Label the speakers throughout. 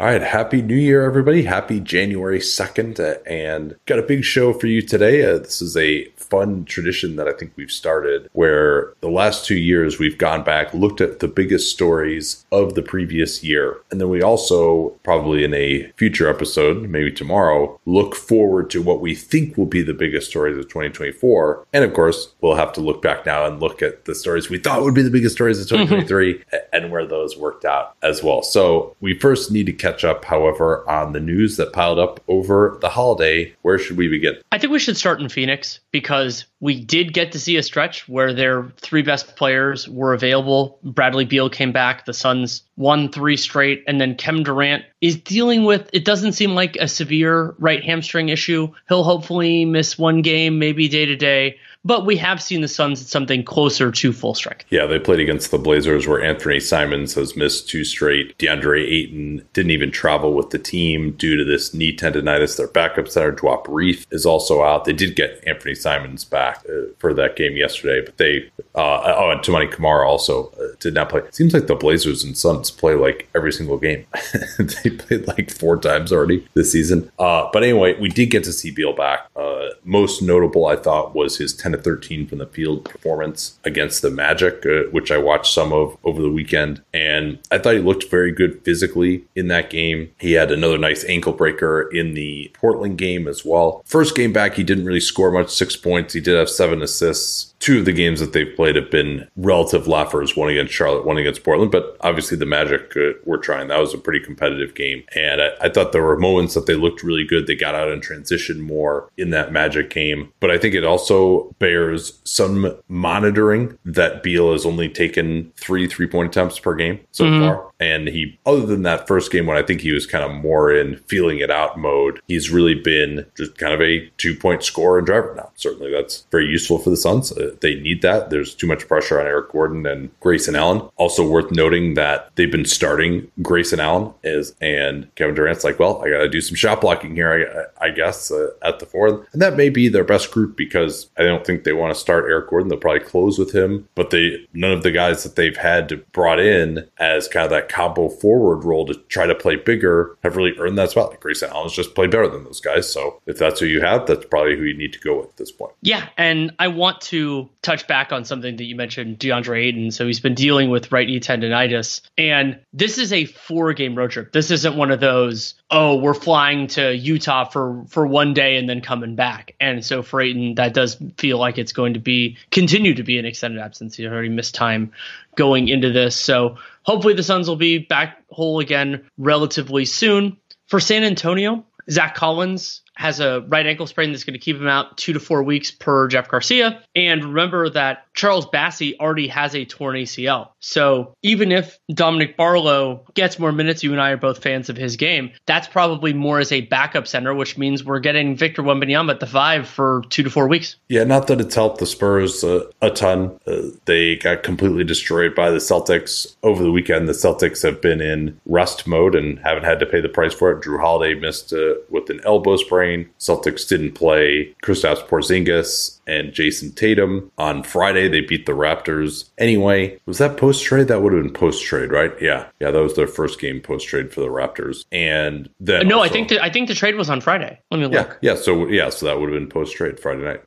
Speaker 1: All right, happy New Year, everybody. Happy January 2nd. Uh, and got a big show for you today. Uh, this is a fun tradition that I think we've started where the last two years we've gone back, looked at the biggest stories of the previous year. And then we also, probably in a future episode, maybe tomorrow, look forward to what we think will be the biggest stories of 2024. And of course, we'll have to look back now and look at the stories we thought would be the biggest stories of 2023 and where those worked out as well. So we first need to catch up, however, on the news that piled up over the holiday. Where should we begin?
Speaker 2: I think we should start in Phoenix because we did get to see a stretch where their three best players were available. Bradley Beal came back, the Suns won three straight, and then Kevin Durant is dealing with it doesn't seem like a severe right hamstring issue. He'll hopefully miss one game, maybe day to day. But we have seen the Suns at something closer to full strength.
Speaker 1: Yeah, they played against the Blazers where Anfernee Simons has missed two straight. DeAndre Ayton didn't even travel with the team due to this knee tendonitis. Their backup center, Duop Reath, is also out. They did get Anfernee Simons back uh, for that game yesterday, but they, uh, oh, and Toumani Camara also uh, did not play. It seems like the Blazers and Suns play like every single game. they played like four times already this season. Uh, but anyway, we did get to see Beal back. Uh, most notable, I thought, was his 10 to 13 from the field performance against the Magic, uh, which I watched some of over the weekend. And I thought he looked very good physically in that game. He had another nice ankle breaker in the Portland game as well. First game back, he didn't really score much, six points. He did have seven assists two of the games that they've played have been relative laughers, one against Charlotte, one against Portland. But obviously, the Magic uh, were trying. That was a pretty competitive game. And I, I, thought there were moments that they looked really good. They got out and transition more in that Magic game. But I think it also bears some monitoring that Beal has only taken three three point attempts per game so mm-hmm. far. And he, other than that first game when I think he was kind of more in feeling it out mode, he's really been just kind of a two point scorer and driver now. Certainly that's very useful for the Suns. Uh, they need that. There's too much pressure on Eric Gordon and Grayson Allen. Also worth noting that they've been starting Grayson Allen is, and Kevin Durant's like, well, I got to do some shot blocking here, I, I guess, uh, at the fourth. And that may be their best group because I don't think they want to start Eric Gordon. They'll probably close with him, but they, none of the guys that they've had to brought in as kind of that combo forward role to try to play bigger have really earned that spot. Like Grayson Allen's just played better than those guys. So if that's who you have, that's probably who you need to go with at this point.
Speaker 2: Yeah. And I want to touch back on something that you mentioned, DeAndre Ayton. So he's been dealing with right knee tendonitis. And this is a four game road trip. This isn't one of those, oh, we're flying to Utah for, for one day and then coming back. And so for Ayton, that does feel like it's going to be continue to be an extended absence. He already missed time going into this. So hopefully the Suns will be back whole again relatively soon. For San Antonio, Zach Collins has a right ankle sprain that's going to keep him out two to four weeks per Jeff Garcia. And remember that Charles Bassey already has a torn ACL. So even if Dominic Barlow gets more minutes, you and I are both fans of his game, that's probably more as a backup center, which means we're getting Victor Wembanyama at the five for two to four weeks.
Speaker 1: Yeah, not that it's helped the Spurs uh, a ton. Uh, they got completely destroyed by the Celtics over the weekend. The Celtics have been in rust mode and haven't had to pay the price for it. Jrue Holiday missed uh, with an elbow sprain. Celtics didn't play Kristaps Porzingis and Jayson Tatum on Friday. They beat the Raptors anyway. Was that post trade? That would have been post trade, right? Yeah, yeah. That was their first game post trade for the Raptors. And then
Speaker 2: no,
Speaker 1: also,
Speaker 2: I think the, I think the trade was on Friday. Let me look.
Speaker 1: Yeah, yeah. So yeah, so that would have been post trade Friday night.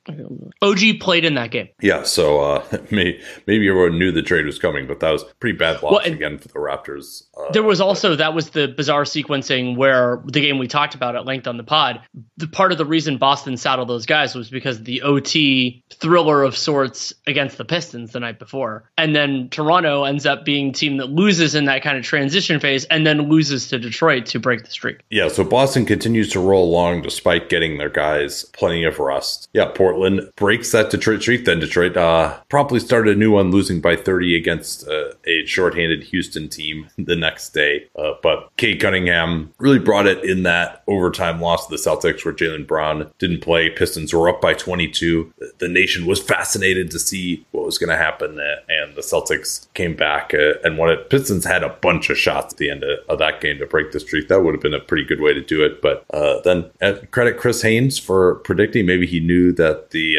Speaker 2: OG played in that game.
Speaker 1: Yeah, so uh, maybe maybe everyone knew the trade was coming, but that was pretty bad loss well, again for the Raptors.
Speaker 2: Uh, there was also that was the bizarre sequencing where the game we talked about at length on the pod. The part of the reason Boston saddled those guys was because the OT thriller of sorts against the Pistons the night before, and then Toronto ends up being team that loses in that kind of transition phase, and then loses to Detroit to break the streak.
Speaker 1: Yeah, so Boston continues to roll along despite getting their guys plenty of rust. Yeah, Portland breaks that Detroit streak. Then Detroit uh, promptly started a new one, losing by 30 against uh, a shorthanded Houston team the next day. Uh, but Cade Cunningham really brought it in that overtime loss to the Celtics, where Jaylen Brown didn't play. Pistons were up by 22. The nation was fascinated to see what was going to happen, uh, and the Celtics came back uh, and won it. Pistons had a bunch of shots at the end of, of, that game to break the streak. That would have been a pretty good way to do it. But uh, then credit Chris Haynes for predicting. Maybe he knew that the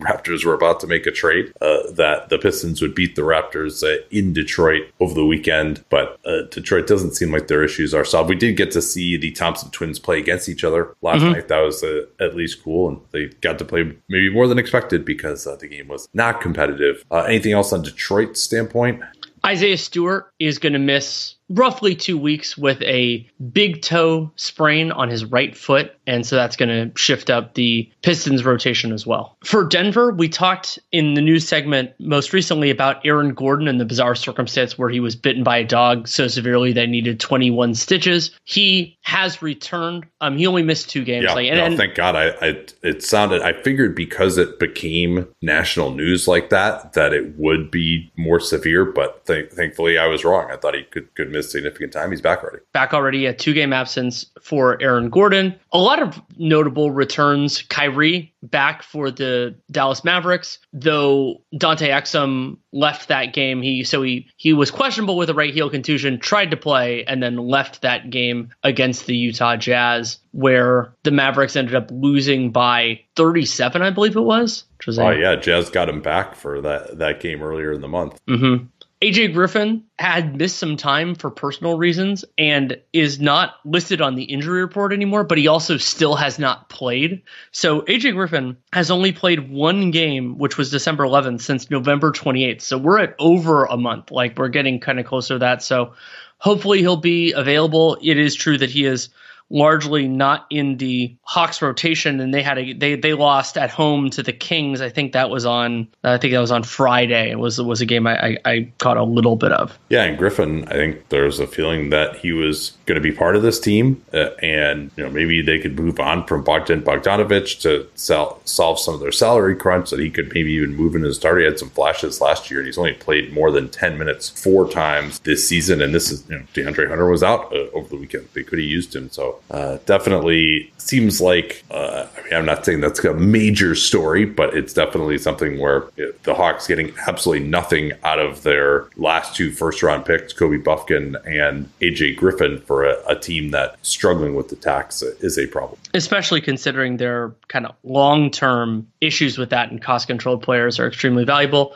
Speaker 1: Raptors were about to make a trade, that the Pistons would beat the Raptors in Detroit over the weekend. But Detroit doesn't seem like their issues are solved. We did get to see the Thompson twins play against each other last mm-hmm. night. That was uh, at least cool, and they got to play maybe more than expected because uh, the game was not competitive. Uh, anything else on Detroit's standpoint?
Speaker 2: Isaiah Stewart is going to miss roughly two weeks with a big toe sprain on his right foot. And so that's going to shift up the Pistons rotation as well. For Denver, we talked in the news segment most recently about Aaron Gordon and the bizarre circumstance where he was bitten by a dog so severely that he needed 21 stitches. He has returned. Um, he only missed two games.
Speaker 1: Yeah, like, and, no, and, thank God. I, I, it sounded, I figured because it became national news like that, that it would be more severe. But th- thankfully, I was wrong. I thought he could, could miss significant time. He's back already.
Speaker 2: Back already, a two game absence for Aaron Gordon. A lot of notable returns. Kyrie back for the Dallas Mavericks, though Dante Exum left that game. He so he he was questionable with a right heel contusion, tried to play, and then left that game against the Utah Jazz, where the Mavericks ended up losing by 37, I believe it was.
Speaker 1: was oh yeah, Jazz got him back for that that game earlier in the month.
Speaker 2: Mm-hmm. AJ Griffin had missed some time for personal reasons and is not listed on the injury report anymore, but he also still has not played. So AJ Griffin has only played one game, which was December 11th, since November 28th. So we're at over a month. Like we're getting kind of closer to that. So hopefully he'll be available. It is true that he is largely not in the Hawks rotation, and they had a they they lost at home to the Kings. I think that was on I think that was on Friday. It was was a game I, I, I caught a little bit of.
Speaker 1: Yeah, and Griffin, I think there's a feeling that he was going to be part of this team, uh, and you know maybe they could move on from Bogdan Bogdanovich to sell, solve some of their salary crunch. That he could maybe even move in his start. He had some flashes last year, and he's only played more than ten minutes four times this season. And this is you know DeAndre Hunter was out uh, over the weekend. They could have used him, so uh, definitely seems like uh, I mean, I'm not saying that's a major story, but it's definitely something where it, the Hawks getting absolutely nothing out of their last two first round picks, Kobe Bufkin and AJ Griffin, for a, a team that struggling with the tax is a problem.
Speaker 2: Especially considering their kind of long term issues with that and cost controlled players are extremely valuable.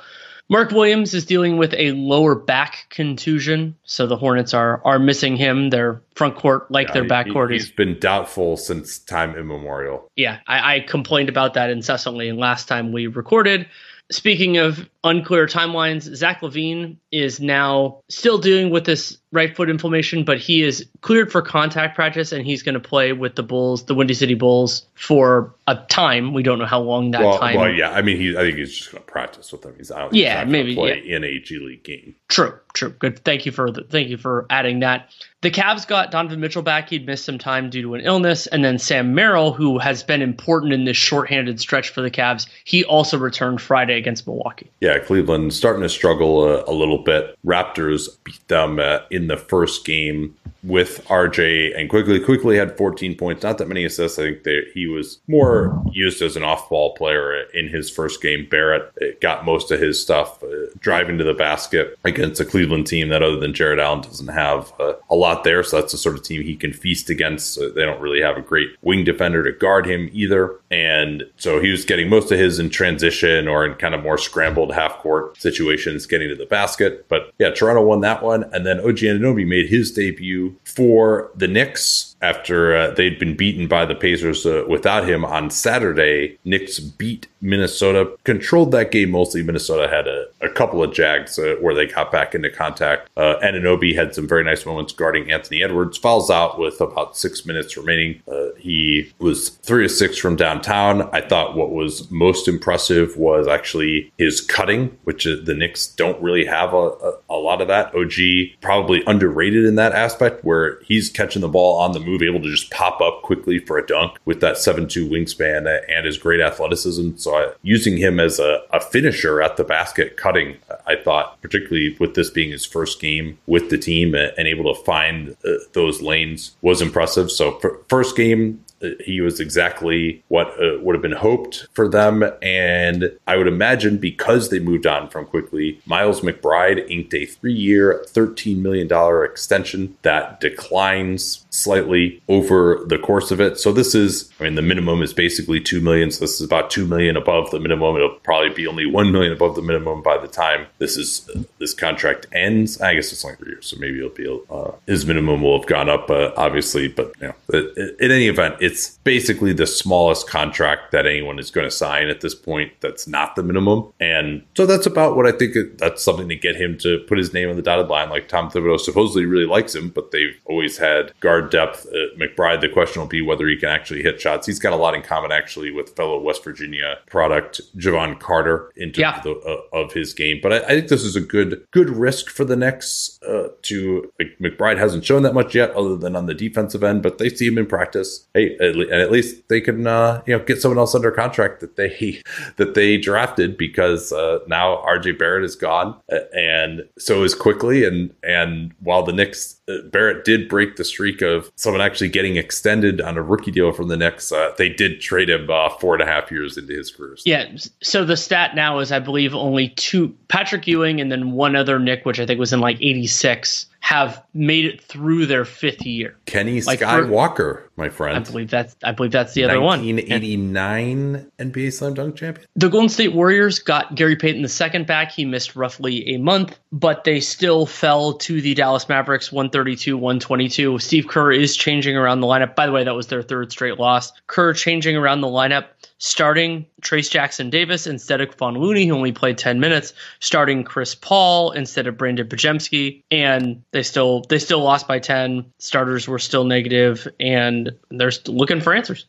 Speaker 2: Mark Williams is dealing with a lower back contusion, so the Hornets are are missing him. Their front court, like yeah, their back court,
Speaker 1: he, has been doubtful since time immemorial.
Speaker 2: Yeah, I, I complained about that incessantly. And last time we recorded, Speaking of unclear timelines, Zach LaVine is now still dealing with this right foot inflammation, but he is cleared for contact practice and he's going to play with the Bulls, the Windy City Bulls, for a time. We don't know how long that
Speaker 1: well,
Speaker 2: time.
Speaker 1: Well, yeah, I mean, he, I think he's just going to practice with them. He's out.
Speaker 2: Yeah,
Speaker 1: he's
Speaker 2: maybe
Speaker 1: play
Speaker 2: yeah.
Speaker 1: in a G League game.
Speaker 2: True, true. Good. Thank you for the, thank you for adding that. The Cavs got Donovan Mitchell back. He'd missed some time due to an illness. And then Sam Merrill, who has been important in this shorthanded stretch for the Cavs, he also returned Friday against Milwaukee.
Speaker 1: Yeah, Cleveland starting to struggle a, a little bit. Raptors beat them uh, in the first game with RJ and Quickley. Quickley had 14 points, not that many assists. I think that he was more used as an off-ball player in his first game. Barrett got most of his stuff uh, driving to the basket against a Cleveland team that, other than Jarrett Allen, doesn't have uh, a lot there. So that's the sort of team he can feast against. Uh, they don't really have a great wing defender to guard him either, and so he was getting most of his in transition or in kind of more scrambled half-court situations, getting to the basket. But yeah, Toronto won that one, and then OG Anunoby made his debut for the Knicks after uh, they'd been beaten by the Pacers uh, without him on Saturday. Knicks beat Minnesota, controlled that game mostly. Minnesota had a, a couple of jags uh, where they got back into contact. Uh, Anunoby had some very nice moments guarding Anthony Edwards. Fouls out with about six minutes remaining. Uh, he was three of six from downtown. I thought what was most impressive was actually his cutting, which uh, the Knicks don't really have a, a, a lot of that. OG probably underrated in that aspect where he's catching the ball on the move move, able to just pop up quickly for a dunk with that 7 2 wingspan and his great athleticism. So I, using him as a, a finisher at the basket, cutting, I thought, particularly with this being his first game with the team and able to find uh, those lanes was impressive. So first game, he was exactly what uh, would have been hoped for them. And I would imagine because they moved on from Quickley, Miles McBride inked a three year, $13 million extension that declines slightly over the course of it. So this is, I mean, the minimum is basically 2 million. So this is about 2 million above the minimum. It'll probably be only 1 million above the minimum by the time this is, this contract ends. I guess it's only three years. So maybe it'll be, uh, his minimum will have gone up, uh, obviously, but you know, in any event, it's it's basically the smallest contract that anyone is going to sign at this point that's not the minimum. And so that's about what I think that's something to get him to put his name on the dotted line. Like Tom Thibodeau supposedly really likes him, but they've always had guard depth. Uh, McBride, the question will be whether he can actually hit shots. He's got a lot in common actually with fellow West Virginia product Jevon Carter in terms yeah. of, the, uh, of, his game. But I, I, think this is a good good risk for the Knicks uh, to like, McBride hasn't shown that much yet, other than on the defensive end, but they see him in practice. Hey, at, and at least they can uh, you know get someone else under contract that they that they drafted because uh, now RJ Barrett is gone and so is Quickley and and while the Knicks uh, Barrett did break the streak of someone actually getting extended on a rookie deal from the Knicks. Uh, they did trade him uh, four and a half years into his career.
Speaker 2: Yeah. So the stat now is, I believe, only two Patrick Ewing and then one other Knick, which I think was in like '86, have made it through their fifth year.
Speaker 1: Kenny like Skywalker, for, my friend.
Speaker 2: I believe that's I believe that's the other one.
Speaker 1: 1989 NBA Slam Dunk champion.
Speaker 2: The Golden State Warriors got Gary Payton the second back. He missed roughly a month, but they still fell to the Dallas Mavericks 132 122. Steve Kerr is changing around the lineup. By the way, that was their third straight loss. Kerr changing around the lineup starting Trayce Jackson Davis instead of Kevon Looney, who only played 10 minutes, starting Chris Paul instead of Brandon Podziemski, and they still they still lost by 10. Starters were still negative, and they're looking for answers.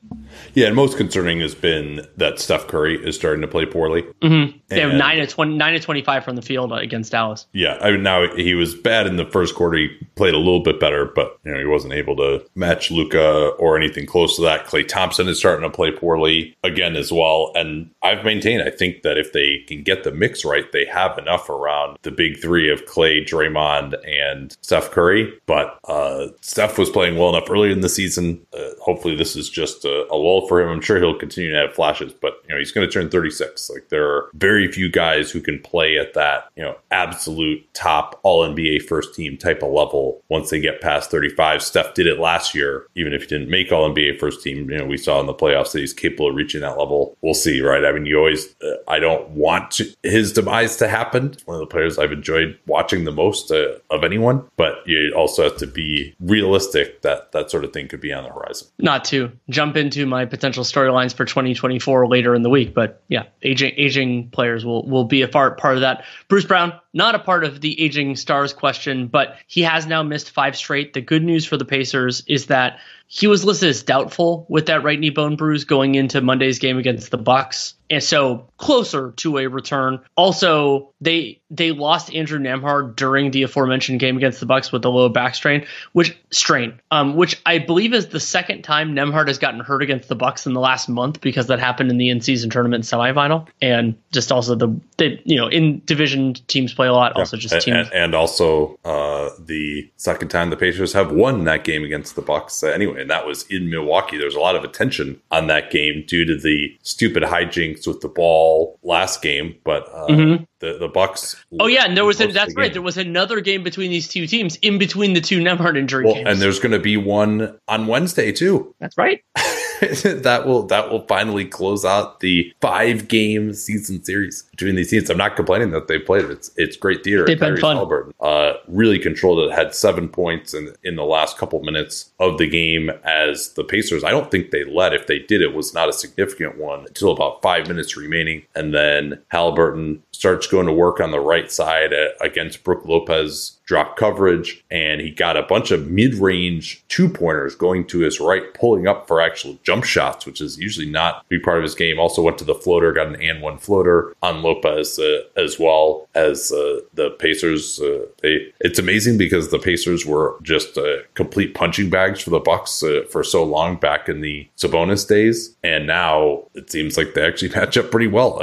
Speaker 1: Yeah, and most concerning has been that Steph Curry is starting to play poorly.
Speaker 2: Mm-hmm. They have nine to 20, nine to 25 from the field against Dallas.
Speaker 1: Yeah, I mean, now he was bad in the first quarter. He played a little bit better, but you know he wasn't able to match Luka or anything close to that. Klay Thompson is starting to play poorly again again as well. And I've maintained, I think that if they can get the mix right, they have enough around the big three of Klay, Draymond, and Steph Curry. But uh, Steph was playing well enough earlier in the season. Uh, hopefully, this is just a, a, lull for him. I'm sure he'll continue to have flashes, but you know he's going to turn 36. Like there are very few guys who can play at that you know absolute top All NBA first team type of level once they get past 35. Steph did it last year, even if he didn't make All NBA first team. You know we saw in the playoffs that he's capable of reaching that level. We'll see, right? I mean, you always, uh, I don't want to, his demise to happen. One of the players I've enjoyed watching the most uh, of anyone, but you also have to be realistic that that sort of thing could be on the horizon.
Speaker 2: Not to jump into my potential storylines for 2024 later in the week, but yeah, aging aging players will will be a part part of that. Bruce Brown, not a part of the aging stars question, but he has now missed five straight. The good news for the Pacers is that he was listed as doubtful with that right knee bone bruise going into Monday's game against the Bucks and so closer to a return. Also, they they lost Andrew Nembhard during the aforementioned game against the Bucks with the low back strain, which strain, um, which I believe is the second time Nembhard has gotten hurt against the Bucks in the last month because that happened in the in-season tournament semifinal, and just also the they you know in division teams play play a lot. Yeah. Also, just
Speaker 1: teams, and, and also uh, the second time the Pacers have won that game against the Bucks. Uh, anyway, and that was in Milwaukee. There was a lot of attention on that game due to the stupid hijinks with the ball last game, but uh, mm-hmm. the the Bucks.
Speaker 2: Oh yeah, and there was a, that's the right. There was another game between these two teams in between the two Nembhard injury well, games,
Speaker 1: and there's going to be one on Wednesday too.
Speaker 2: That's right.
Speaker 1: that will that will finally close out the five game season series between these teams. I'm not complaining that they played. It's it's great theater.
Speaker 2: They've been fun. Halliburton,
Speaker 1: uh, really controlled it. Had seven points in in the last couple minutes of the game as the Pacers. I don't think they led. If they did, it was not a significant one until about five minutes remaining, and then Halliburton starts going to work on the right side uh, against Brook Lopez drop coverage, and he got a bunch of mid range two pointers going to his right, pulling up for actual jump shots, which is usually not big part of his game. Also went to the floater, got an and one floater on Lopez uh, as well as uh, the Pacers. Uh, they it's amazing because the Pacers were just uh, complete punching bags for the Bucks uh, for so long back in the Sabonis days, and now it seems like they actually match up pretty well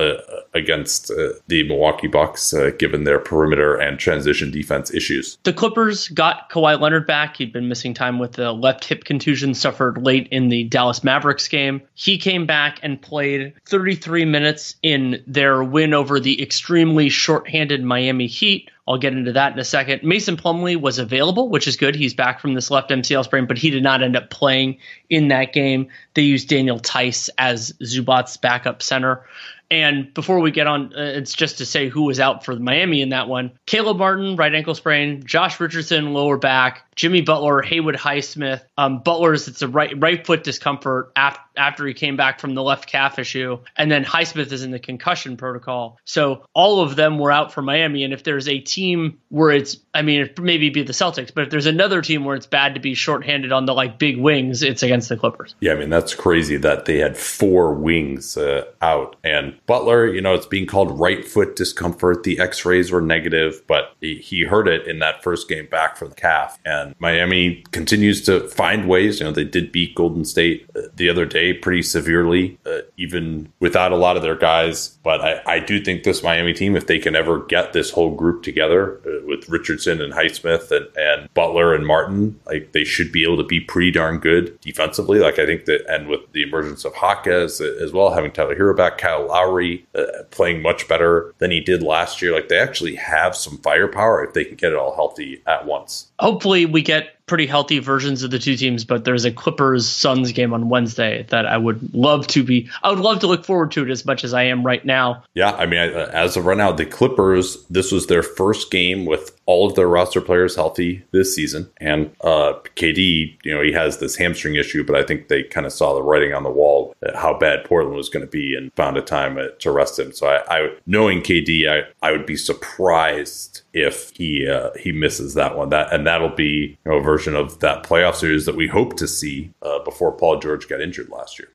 Speaker 1: uh, against the Milwaukee Bucks, given their perimeter and transition defense issues.
Speaker 2: The Clippers got Kawhi Leonard back. He'd been missing time with the left hip contusion suffered late in the Dallas Mavericks game. He came back and played 33 minutes in their win over the extremely short-handed Miami Heat. I'll get into that in a second. Mason Plumlee was available, which is good. He's back from this left MCL sprain, but he did not end up playing in that game. They used Daniel Theis as Zubac's backup center. And before we get on, uh, it's just to say who was out for Miami in that one. Caleb Martin, right ankle sprain. Josh Richardson, lower back. Jimmy Butler, Haywood Highsmith. Um, Butler's it's a right right foot discomfort after after he came back from the left calf issue, and then Highsmith is in the concussion protocol. So all of them were out for Miami. And if there's a team where it's, I mean, it maybe be the Celtics, but if there's another team where it's bad to be shorthanded on the like big wings, it's against the Clippers.
Speaker 1: Yeah, I mean that's crazy that they had four wings uh, out, and Butler, you know, it's being called right foot discomfort. The X-rays were negative, but he, he heard it in that first game back for the calf, and and Miami continues to find ways. You know, they did beat Golden State uh, the other day pretty severely, uh, even without a lot of their guys. But I, I, do think this Miami team, if they can ever get this whole group together uh, with Richardson and Highsmith and, and Butler and Martin, like they should be able to be pretty darn good defensively. Like I think that, and with the emergence of Jaquez as well, having Tyler Herro back, Kyle Lowry uh, playing much better than he did last year. Like they actually have some firepower if they can get it all healthy at once.
Speaker 2: Hopefully, we get pretty healthy versions of the two teams, but there's a Clippers Suns game on Wednesday that I would love to be. I would love to look forward to it as much as I am right now.
Speaker 1: Yeah, I mean, as of right now, the Clippers. This was their first game with all of their roster players healthy this season, and uh, KD, you know, he has this hamstring issue, but I think they kind of saw the writing on the wall how bad Portland was going to be and found a time to rest him. So I, I knowing KD, I, I would be surprised if he uh, he misses that one. That and that'll be you know, a version of that playoff series that we hope to see uh, before Paul George got injured last year.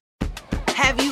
Speaker 3: Have you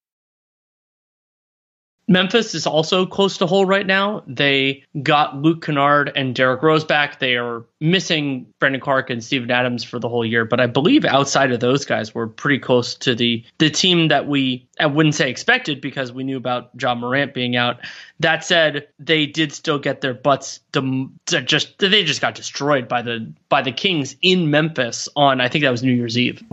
Speaker 2: Memphis is also close to whole right now. They got Luke Kennard and Derrick Rose back. They are missing Brandon Clarke and Steven Adams for the whole year, but I believe outside of those guys, we're pretty close to the the team that we I wouldn't say expected because we knew about Ja Morant being out. That said, they did still get their butts dem- just they just got destroyed by the by the Kings in Memphis on I think that was New Year's Eve.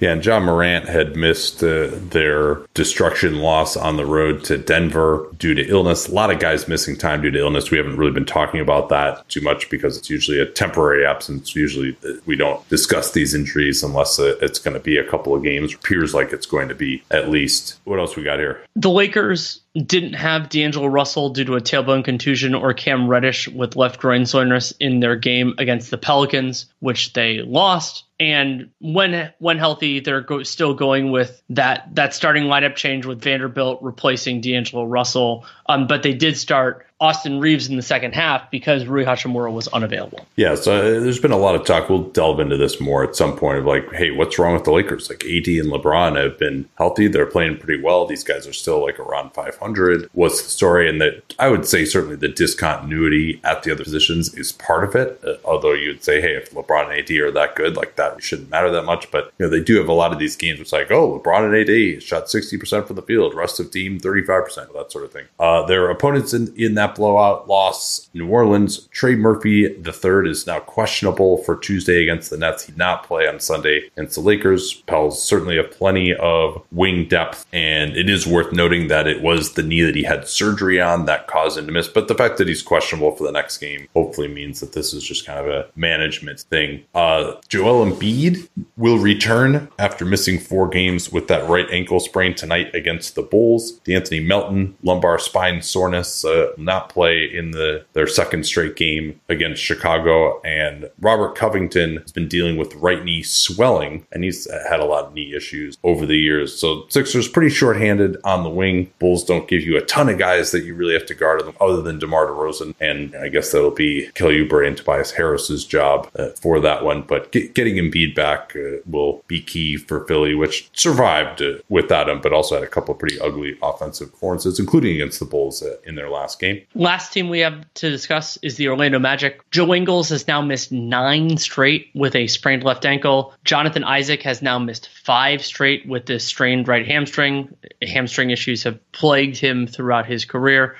Speaker 1: Yeah, and Ja Morant had missed uh, their destruction loss on the road to Denver due to illness. A lot of guys missing time due to illness. We haven't really been talking about that too much because it's usually a temporary absence. Usually we don't discuss these injuries unless it's going to be a couple of games. Appears like it's going to be at least. What else we got here?
Speaker 2: The Lakers didn't have D'Angelo Russell due to a tailbone contusion or Cam Reddish with left groin soreness in their game against the Pelicans, which they lost. And when when healthy, they're go, still going with that that starting lineup change with Vanderbilt replacing D'Angelo Russell. Um, but they did start Austin Reaves in the second half because Rui Hachimura was unavailable.
Speaker 1: Yeah, so uh, there's been a lot of talk. We'll delve into this more at some point of like, hey, what's wrong with the Lakers? Like AD and LeBron have been healthy. They're playing pretty well. These guys are still like around 500. What's the story? And that I would say certainly the discontinuity at the other positions is part of it. Uh, although you'd say, hey, if LeBron and AD are that good, like that shouldn't matter that much. But you know, they do have a lot of these games. It's like, oh, LeBron and AD shot 60% from the field, rest of team 35%, that sort of thing. Uh, their opponents in, in that blowout loss, New Orleans. Trey Murphy the third is now questionable for Tuesday against the Nets. He did not play on Sunday against the Lakers. Pels certainly have plenty of wing depth, and it is worth noting that it was the knee that he had surgery on that caused him to miss. But the fact that he's questionable for the next game hopefully means that this is just kind of a management thing. Uh, Joel Embiid will return after missing four games with that right ankle sprain tonight against the Bulls. Anthony Melton, lumbar spine soreness, uh, play in the their second straight game against Chicago. And Robert Covington has been dealing with right knee swelling, and he's had a lot of knee issues over the years. So Sixers pretty shorthanded on the wing. Bulls don't give you a ton of guys that you really have to guard them other than DeMar DeRozan, and I guess that'll be Kelly and Tobias Harris's job uh, for that one. But get, getting Embiid back uh, will be key for Philly, which survived uh, without him, but also had a couple pretty ugly offensive performances, including against the Bulls uh, in their last game.
Speaker 2: Last team we have to discuss is the Orlando Magic. Joe Ingles has now missed nine straight with a sprained left ankle. Jonathan Isaac has now missed five straight with this strained right hamstring. Hamstring issues have plagued him throughout his career.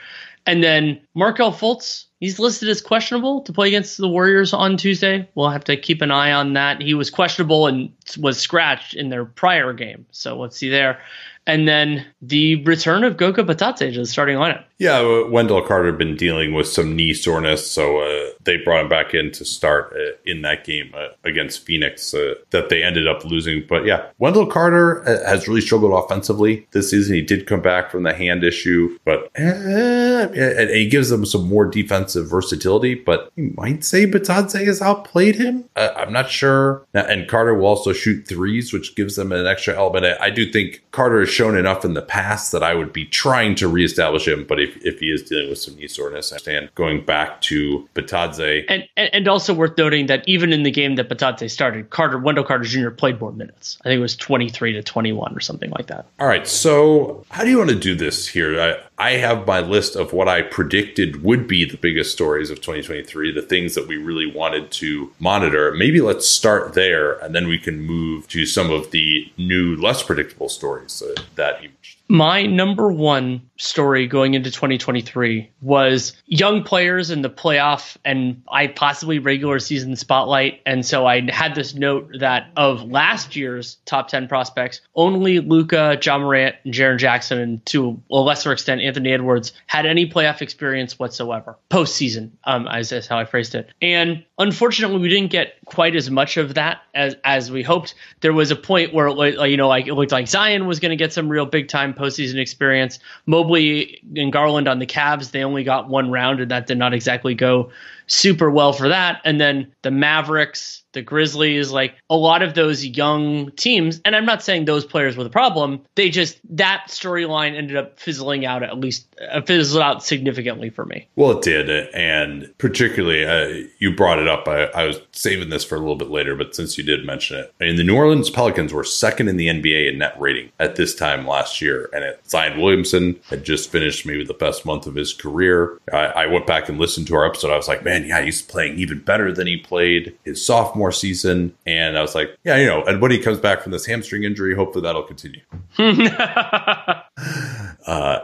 Speaker 2: And then Markelle Fultz, he's listed as questionable to play against the Warriors on Tuesday. We'll have to keep an eye on that. He was questionable and was scratched in their prior game. So let's see there and then the return of Goga Bitadze to the starting lineup.
Speaker 1: Yeah, uh, Wendell Carter had been dealing with some knee soreness, so uh, they brought him back in to start uh, in that game uh, against Phoenix uh, that they ended up losing. But yeah, Wendell Carter uh, has really struggled offensively this season. He did come back from the hand issue, but and he gives them some more defensive versatility. But you might say Bitadze has outplayed him. I'm not sure. And Carter will also shoot threes, which gives them an extra element. I do think Carter has shown enough in the past that I would be trying to reestablish him. But if, if he is dealing with some knee soreness, I understand going back to Bitadze.
Speaker 2: And, and, and also worth noting that even in the game that Bitadze started, Carter Wendell Carter Jr. played more minutes. I think it was 23 to 21 or something like that.
Speaker 1: All right. So how do you want to do this here? I, I have my list of what I predicted would be the biggest stories of 2023, the things that we really wanted to monitor. Maybe let's start there and then we can move to some of the new, less predictable stories that.
Speaker 2: My number one story going into 2023 was young players in the playoff and I possibly regular season spotlight. And so I had this note that of last year's top 10 prospects, only Luka, Ja Morant, and Jaren Jackson, and to a lesser extent, Anthony Edwards, had any playoff experience whatsoever postseason, um, as, as how I phrased it. And unfortunately, we didn't get quite as much of that as, as we hoped. There was a point where, you know, like it looked like Zion was going to get some real big time postseason experience. Mobley and Garland on the Cavs, they only got one round, and that did not exactly go super well for that. And then the Mavericks, the Grizzlies, like a lot of those young teams, and I'm not saying those players were the problem. They just that storyline ended up fizzling out at least uh, fizzled out significantly for me.
Speaker 1: Well, it did, and particularly uh, you brought it up. I, I, was saving this for a little bit later, but since you did mention it, I mean, the New Orleans Pelicans were second in the NBA in net rating at this time last year, and it, Zion Williamson had just finished maybe the best month of his career. I, I went back and listened to our episode. I was like, man man, yeah, he's playing even better than he played his sophomore season. And I was like, yeah, you know, and when he comes back from this hamstring injury, hopefully that'll continue. uh,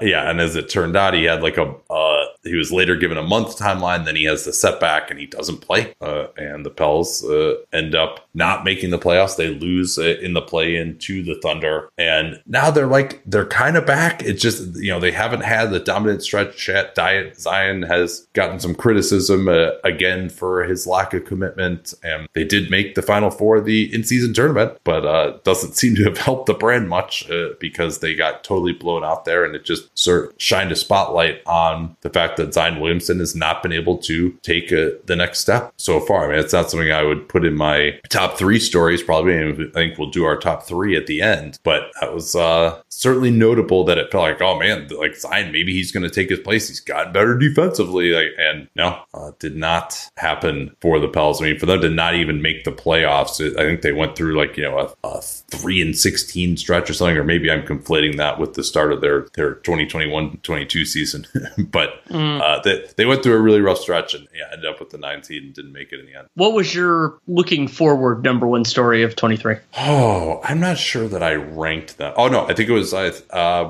Speaker 1: yeah, and as it turned out, he had like a uh, he was later given a month timeline. Then he has the setback and he doesn't play. Uh, and the Pels uh, end up not making the playoffs. They lose in the play in to the Thunder, and now they're like they're kind of back. It's just you know they haven't had the dominant stretch yet. Diet Zion has gotten some criticism uh, again for his lack of commitment, and they did make the Final Four of the in season tournament, but uh, doesn't seem to have helped the brand much uh, because they got totally blown out there, and it just sort of shined a spotlight on the fact that Zion Williamson has not been able to take uh, the next step so far. I mean, it's not something I would put in my top three stories, probably. And I think we'll do our top three at the end, but that was uh, certainly notable that it felt like, oh man, like Zion, maybe he's going to take his place. He's gotten better defensively. Like, and no, uh, did not happen for the Pels. I mean, for them to not even make the playoffs, I think they went through like, you know, a, a three and 16 stretch or something, or maybe I'm conflating that with the start of their, their 2021 22 season. but mm. uh, they, they went through a really rough stretch and yeah, ended up with the nine seed and didn't make it in the end.
Speaker 2: What was your looking forward number one story of 23?
Speaker 1: Oh, I'm not sure that I ranked that. Oh, no, I think it was uh,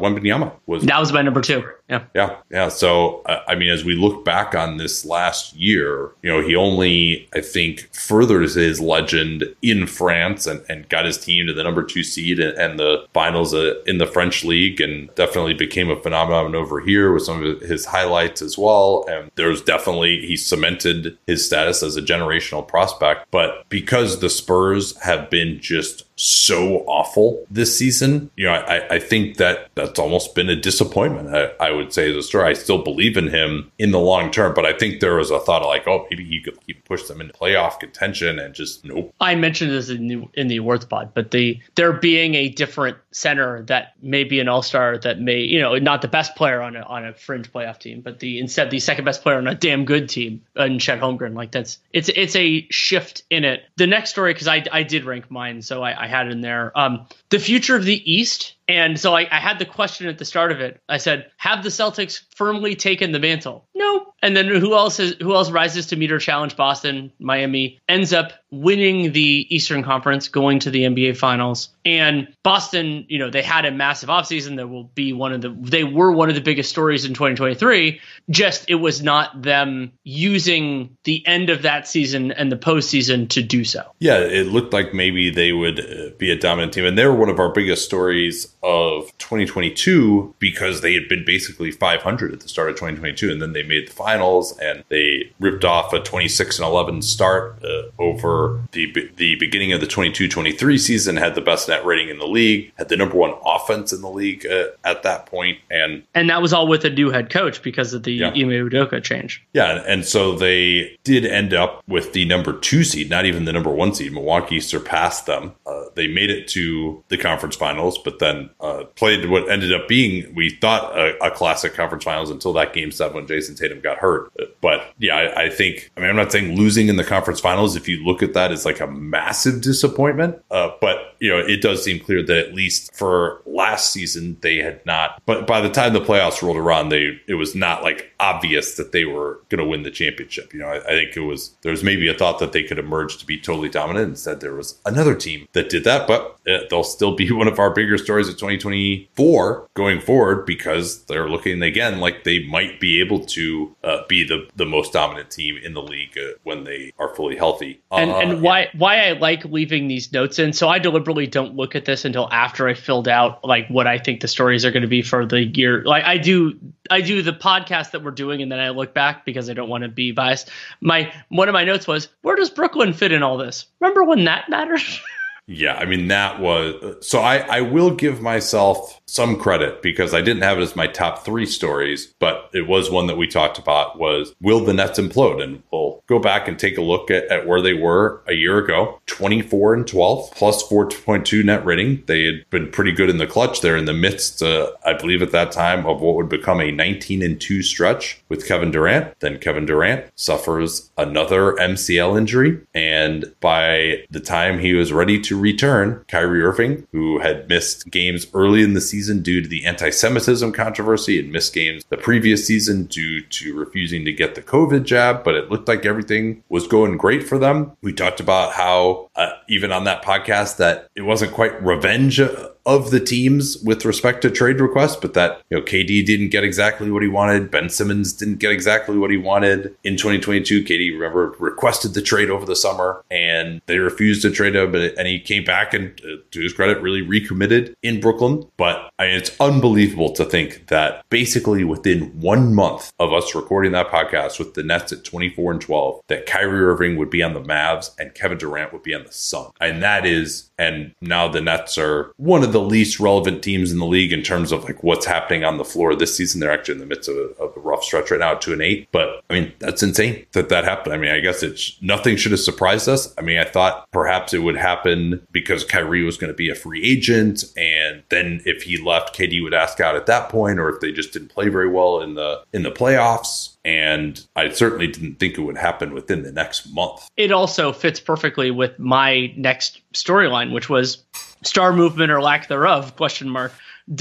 Speaker 1: Wembanyama was.
Speaker 2: That was my number two. Yeah.
Speaker 1: Yeah. Yeah. So, uh, I mean, as we look back on this last year, you know, he only, I think, furthered his legend in France and, and got his team to the number two seed and, the finals uh, in the French league and definitely became a phenomenon over here with some of his highlights as well. And there's definitely, he cemented his status as a generational prospect. But because the Spurs have been just so awful this season. You know, I, I think that that's almost been a disappointment. I, I would say the story. I still believe in him in the long term, but I think there was a thought of like, oh, maybe he could he push them into playoff contention, and just nope.
Speaker 2: I mentioned this in the, in the awards pod, but the there being a different center that may be an all star that may you know not the best player on a on a fringe playoff team, but the instead the second best player on a damn good team and Chet Holmgren. Like that's it's it's a shift in it. The next story because I I did rank mine, so I, I had in there. Um, the future of the East and so I, I, had the question at the start of it. I said, "Have the Celtics firmly taken the mantle?" No. And then who else is who else rises to meet or challenge Boston? Miami ends up winning the Eastern Conference, going to the NBA Finals. And Boston, you know, they had a massive offseason that will be one of the they were one of the biggest stories in 2023. Just it was not them using the end of that season and the postseason to do so.
Speaker 1: Yeah, it looked like maybe they would uh, be a dominant team, and they were one of our biggest stories of 2022 because they had been basically 500 at the start of 2022, and then they made the finals and they ripped off a 26 and 11 start uh, over the the beginning of the 22-23 season. Had the best net rating in the league, had the number one offense in the league uh, at that point, and
Speaker 2: and that was all with a new head coach because of the yeah. Ime Udoka change.
Speaker 1: Yeah, and so they did end up with the number two seed, not even the number one seed. Milwaukee surpassed them. Uh, they made it to the conference finals, but then uh, played what ended up being, we thought, a, a, classic conference finals until that game seven when Jayson Tatum got hurt. But yeah, I, I, think, I mean, I'm not saying losing in the conference finals, if you look at that as like a massive disappointment, uh, but, you know, it does seem clear that at least for last season, they had not, but by the time the playoffs rolled around, they, it was not like obvious that they were going to win the championship. You know, I, I think it was, there was maybe a thought that they could emerge to be totally dominant. Instead, there was another team that did that, but uh, they'll still be one of our bigger stories 2024 going forward because they're looking again like they might be able to uh, be the, the most dominant team in the league uh, when they are fully healthy.
Speaker 2: And, and uh, why why I like leaving these notes in. So I deliberately don't look at this until after I filled out like what I think the stories are going to be for the year. Like I do I do the podcast that we're doing and then I look back because I don't want to be biased. My one of my notes was where does Brooklyn fit in all this? Remember when that mattered?
Speaker 1: Yeah, I mean that was uh, so I I will give myself some credit because I didn't have it as my top 3 stories, but it was one that we talked about was will the Nets implode and we'll go back and take a look at, at where they were a year ago, 24 and 12 plus 4.2 net rating. They had been pretty good in the clutch there in the midst uh, I believe at that time of what would become a 19 and 2 stretch with Kevin Durant. Then Kevin Durant suffers another MCL injury and by the time he was ready to return Kyrie Irving, who had missed games early in the season due to the anti Semitism controversy and missed games the previous season due to refusing to get the COVID jab, but it looked like everything was going great for them. We talked about how, uh, even on that podcast, that it wasn't quite revenge of the teams with respect to trade requests, but that you know KD didn't get exactly what he wanted. Ben Simmons didn't get exactly what he wanted in 2022. KD remember requested the trade over the summer, and they refused to trade him. And he came back and, uh, to his credit, really recommitted in Brooklyn. But I mean, it's unbelievable to think that basically within one month of us recording that podcast with the Nets at 24 and 12, that Kyrie Irving would be on the Mavs and Kevin Durant would be on the Sun, and that is, and now the Nets are one of of the least relevant teams in the league in terms of like what's happening on the floor this season. They're actually in the midst of a, of a rough stretch right now, two and eight. But I mean, that's insane that that happened. I mean, I guess it's nothing should have surprised us. I mean, I thought perhaps it would happen because Kyrie was going to be a free agent, and then if he left, KD would ask out at that point, or if they just didn't play very well in the in the playoffs and I certainly didn't think it would happen within the next month.
Speaker 2: It also fits perfectly with my next storyline, which was star movement or lack thereof question mark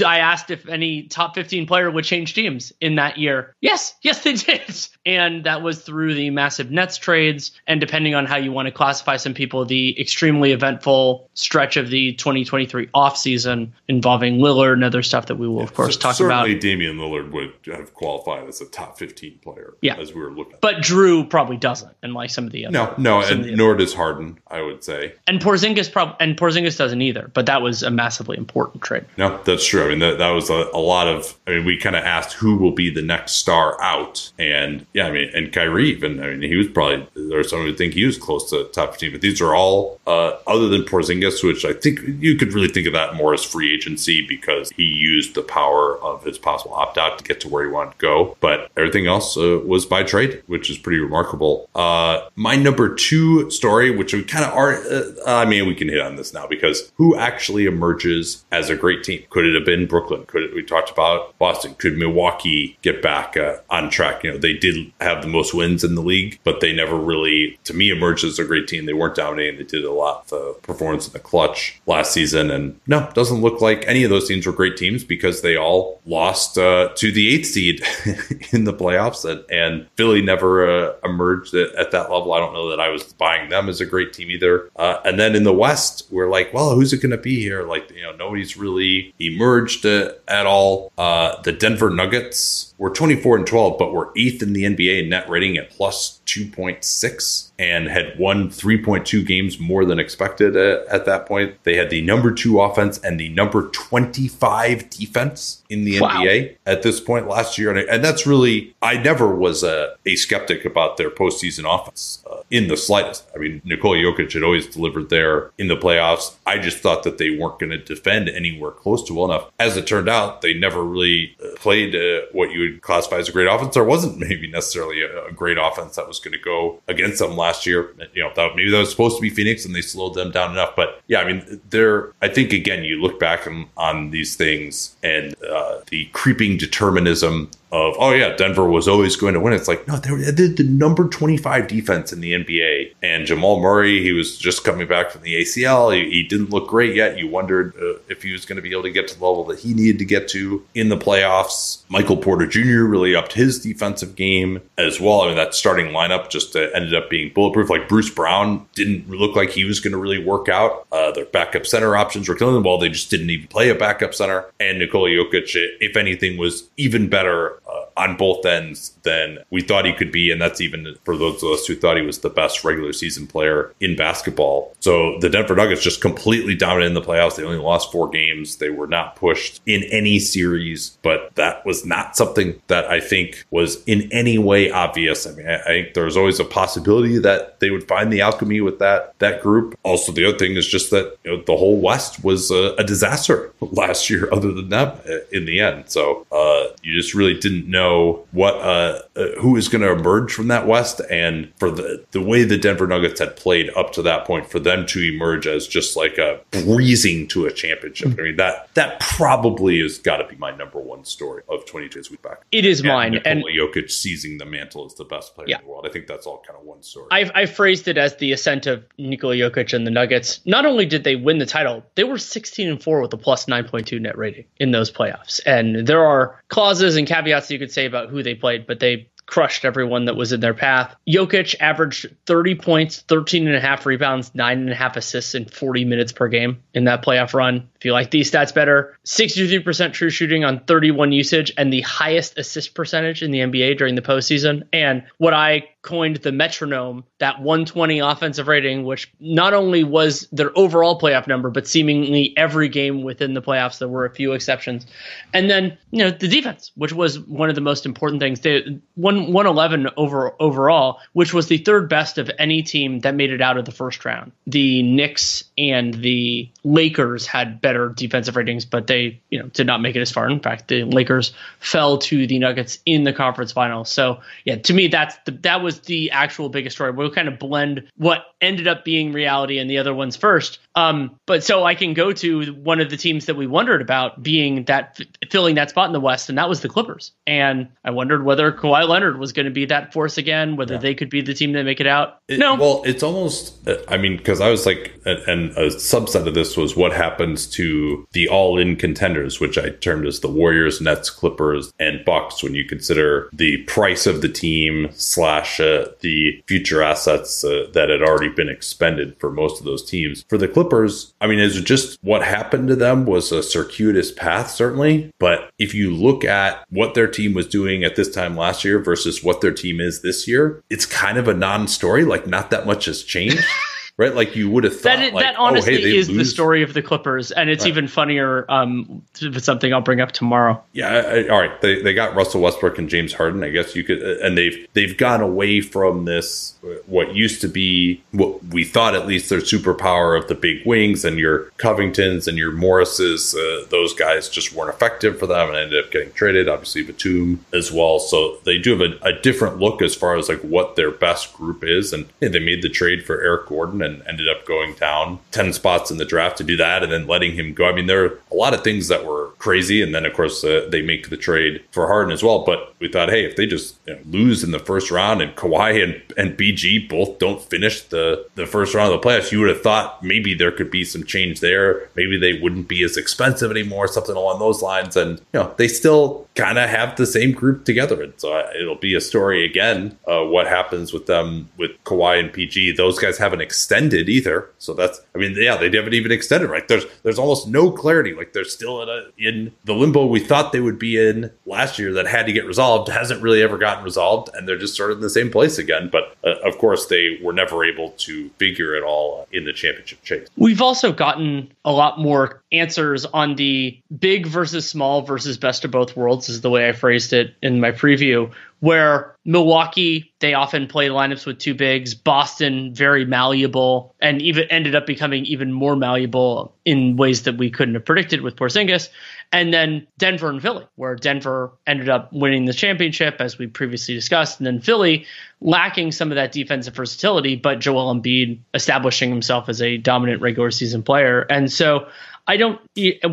Speaker 2: I asked if any top 15 player would change teams in that year. Yes, yes, they did. And that was through the massive Nets trades. And depending on how you want to classify some people, the extremely eventful stretch of the 2023 offseason involving Lillard and other stuff that we will, of course, talk
Speaker 1: certainly
Speaker 2: about.
Speaker 1: Certainly, Damian Lillard would have qualified as a top 15 player.
Speaker 2: Yeah.
Speaker 1: As we were looking.
Speaker 2: But Drew probably doesn't. And like some of the other.
Speaker 1: No, no. And nor does Harden, I would say.
Speaker 2: And Porzingis, prob- and Porzingis doesn't either. But that was a massively important trade.
Speaker 1: No, that's true. I mean, that, that was a, a lot of. I mean, we kind of asked who will be the next star out, and yeah, I mean, and Kyrie even. I mean, he was probably there's some who think he was close to top fifteen, but these are all uh, other than Porzingis, which I think you could really think of that more as free agency because he used the power of his possible opt out to get to where he wanted to go. But everything else uh, was by trade, which is pretty remarkable. Uh, my number two story, which we kind of are. Uh, I mean, we can hit on this now because who actually emerges as a great team? Could it have been Brooklyn? Could it, we talked about Boston? Could Milwaukee get back uh, on track? You know, they did have the most wins in the league, but they never really, to me, emerged as a great team. They weren't dominating. They did a lot the performance in the clutch last season, and no, doesn't look like any of those teams were great teams because they all lost uh, to the eighth seed in the playoffs, and, and Philly never uh, emerged at, at, that level. I don't know that I was buying them as a great team either. Uh, and then in the West, we're like, well, who's it going to be here? Like, you know, nobody's really emerged uh, at all. Uh, the Denver Nuggets were 24 and 12, but were eighth in the NBA net rating at plus 2.6 and had won 3.2 games more than expected at, at, that point. They had the number two offense and the number 25 defense in the wow. NBA at this point last year. And, and that's really, I never was a, a skeptic about their postseason offense uh, in the slightest. I mean, Nikola Jokic had always delivered there in the playoffs. I just thought that they weren't going to defend anywhere close to well enough. As it turned out, they never really uh, played uh, what you would classify as a great offense. There wasn't maybe necessarily a, a great offense that was going to go against them last last year. You know, that, maybe that was supposed to be Phoenix and they slowed them down enough. But yeah, I mean, there. I think again, you look back on, on these things and uh, the creeping determinism of oh yeah denver was always going to win. It's like no they were the, the number 25 defense in the nba and jamal murray he was just coming back from the acl he, he didn't look great yet. You wondered uh, if he was going to be able to get to the level that he needed to get to in the playoffs. Michael porter jr really upped his defensive game as well. I mean that starting lineup just uh, ended up being bulletproof. Like bruce brown didn't look like he was going to really work out. Uh, their backup center options were killing them well they just didn't even play a backup center. And nikola jokic if anything was even better uh, on both ends than we thought he could be. And that's even for those of us who thought he was the best regular season player in basketball. So the Denver Nuggets just completely dominated in the playoffs. They only lost four games. They were not pushed in any series, but that was not something that I think was in any way obvious. I mean, I, I think there's always a possibility that they would find the alchemy with that that group. Also, the other thing is just that you know, the whole West was a, a disaster last year, other than that uh, in the end. So uh, you just really didn't know know what uh, uh who is going to emerge from that West, and for the the way the Denver Nuggets had played up to that point, for them to emerge as just like a breezing to a championship. I mean that that probably has got to be my number one story of 22 weeks back.
Speaker 2: It is and mine.
Speaker 1: Nikola and Jokic seizing the mantle as the best player yeah. in the world. I think that's all kind of one story.
Speaker 2: I've, i phrased it as the ascent of Nikola Jokic and the Nuggets. Not only did they win the title, they were 16 and 4 with a plus 9.2 net rating in those playoffs. And there are clauses and caveats you could say about who they played, but they crushed everyone that was in their path. Jokic averaged 30 points, 13 and a half rebounds, nine and a half assists in 40 minutes per game in that playoff run. If you like these stats better, 63% true shooting on 31 usage and the highest assist percentage in the NBA during the postseason. And what I coined the metronome, that 120 offensive rating, which not only was their overall playoff number, but seemingly every game within the playoffs. There were a few exceptions. And then, you know, the defense, which was one of the most important things. They one 111 over overall, which was the third best of any team that made it out of the first round. The Knicks and the Lakers had better defensive ratings, but they, you know, did not make it as far. In fact, the Lakers fell to the Nuggets in the conference final. So, yeah, to me, that's the, that was the actual biggest story. We'll kind of blend what ended up being reality and the other ones first. Um, but so I can go to one of the teams that we wondered about being that filling that spot in the West, and that was the Clippers. And I wondered whether Kawhi Leonard was going to be that force again, whether yeah. they could be the team that make it out.
Speaker 1: It,
Speaker 2: no,
Speaker 1: well, it's almost. I mean, because I was like, and a subset of this was what happens to the all-in contenders, which I termed as the Warriors, Nets, Clippers, and Bucks. When you consider the price of the team slash uh, the future assets uh, that had already been expended for most of those teams for the Clippers, I mean, is it just what happened to them was a circuitous path, certainly. But if you look at what their team was doing at this time last year versus what their team is this year, it's kind of a non story. Like, not that much has changed. right? Like you would have thought.
Speaker 2: That,
Speaker 1: like,
Speaker 2: that honestly oh, hey, is lose. the story of the Clippers, and it's right. even funnier. Um, it's something I'll bring up tomorrow.
Speaker 1: Yeah, I, all right. They, they got Russell Westbrook and James Harden. I guess you could, uh, and they've they've gone away from this what used to be what we thought at least their superpower of the big wings and your Covingtons and your Morrises. Uh, those guys just weren't effective for them and ended up getting traded. Obviously, Batum as well. So they do have a, a different look as far as like what their best group is, and they made the trade for Eric Gordon and ended up going down 10 spots in the draft to do that and then letting him go. I mean, there are a lot of things that were crazy. And then, of course, uh, they make the trade for Harden as well. But we thought, hey, if they just you know, lose in the first round and Kawhi and, and BG both don't finish the, the first round of the playoffs, you would have thought maybe there could be some change there. Maybe they wouldn't be as expensive anymore, something along those lines. And, you know, they still kind of have the same group together. And so uh, it'll be a story again, uh, what happens with them with Kawhi and PG. Those guys haven't extended either. So that's, I mean, yeah, they haven't even extended, right? There's, there's almost no clarity. Like they're still in a, in the limbo we thought they would be in last year that had to get resolved hasn't really ever gotten resolved. And they're just sort of in the same place again. But uh, of course, they were never able to figure it all in the championship chase.
Speaker 2: We've also gotten a lot more answers on the big versus small versus best of both worlds, is the way I phrased it in my preview, where Milwaukee, they often play lineups with two bigs. Boston, very malleable, and even ended up becoming even more malleable in ways that we couldn't have predicted with Porzingis. And then Denver and Philly, where Denver ended up winning the championship, as we previously discussed, and then Philly lacking some of that defensive versatility, but Joel Embiid establishing himself as a dominant regular season player. And so I don't.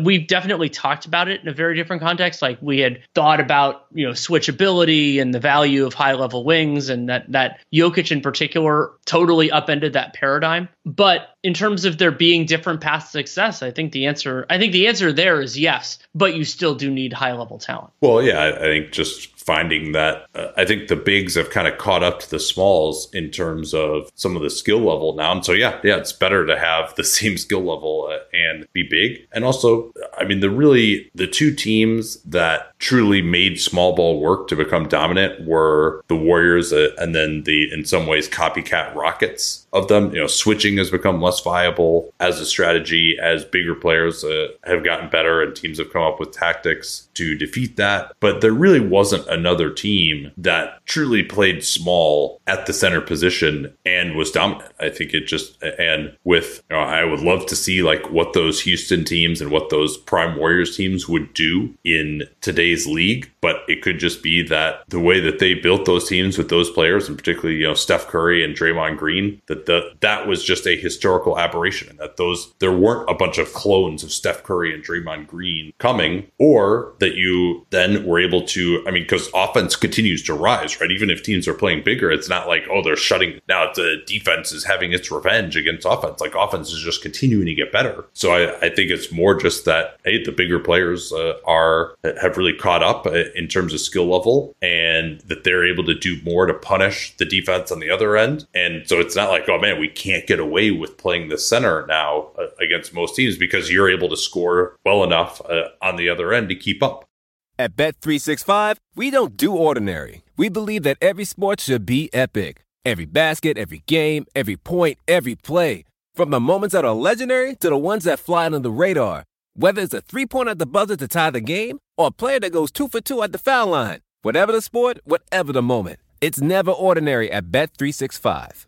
Speaker 2: We've definitely talked about it in a very different context. Like we had thought about, you know, switchability and the value of high level wings, and that that Jokic in particular totally upended that paradigm. But in terms of there being different paths to success, I think the answer, I think the answer there is yes. But you still do need high level talent.
Speaker 1: Well, yeah, I think just finding that uh, I think the bigs have kind of caught up to the smalls in terms of some of the skill level now. And so, yeah, yeah, it's better to have the same skill level uh, and be big. And also, I mean, the really, the two teams that truly made small ball work to become dominant were the Warriors uh, and then the, in some ways, copycat Rockets of them. You know, switching has become less viable as a strategy as bigger players uh, have gotten better and teams have come up with tactics to defeat that. But there really wasn't another team that truly played small at the center position and was dominant. I think it just, and with, you know, I would love to see like what those Houston teams and what those Prime Warriors teams would do in today's league. But it could just be that the way that they built those teams with those players, and particularly, you know, Steph Curry and Draymond Green, that the, that was just a historical aberration and that those, there weren't a bunch of clones of Steph Curry and Draymond Green coming, or that you then were able to, I mean, because offense continues to rise, right? Even if teams are playing bigger, it's not like, oh, they're shutting now the defense is having its revenge against offense. Like offense is just continuing to get better. So I, I think it's more just that, hey, the bigger players uh, are, have really caught up uh, in terms of skill level and that they're able to do more to punish the defense on the other end. And so it's not like, oh man, we can't get away with playing the center now uh, against most teams because you're able to score well enough uh, on the other end to keep up.
Speaker 4: At Bet365, we don't do ordinary. We believe that every sport should be epic. Every basket, every game, every point, every play. From the moments that are legendary to the ones that fly under the radar. Whether it's a three pointer at the buzzer to tie the game or a player that goes two for two at the foul line. Whatever the sport, whatever the moment. It's never ordinary at Bet365.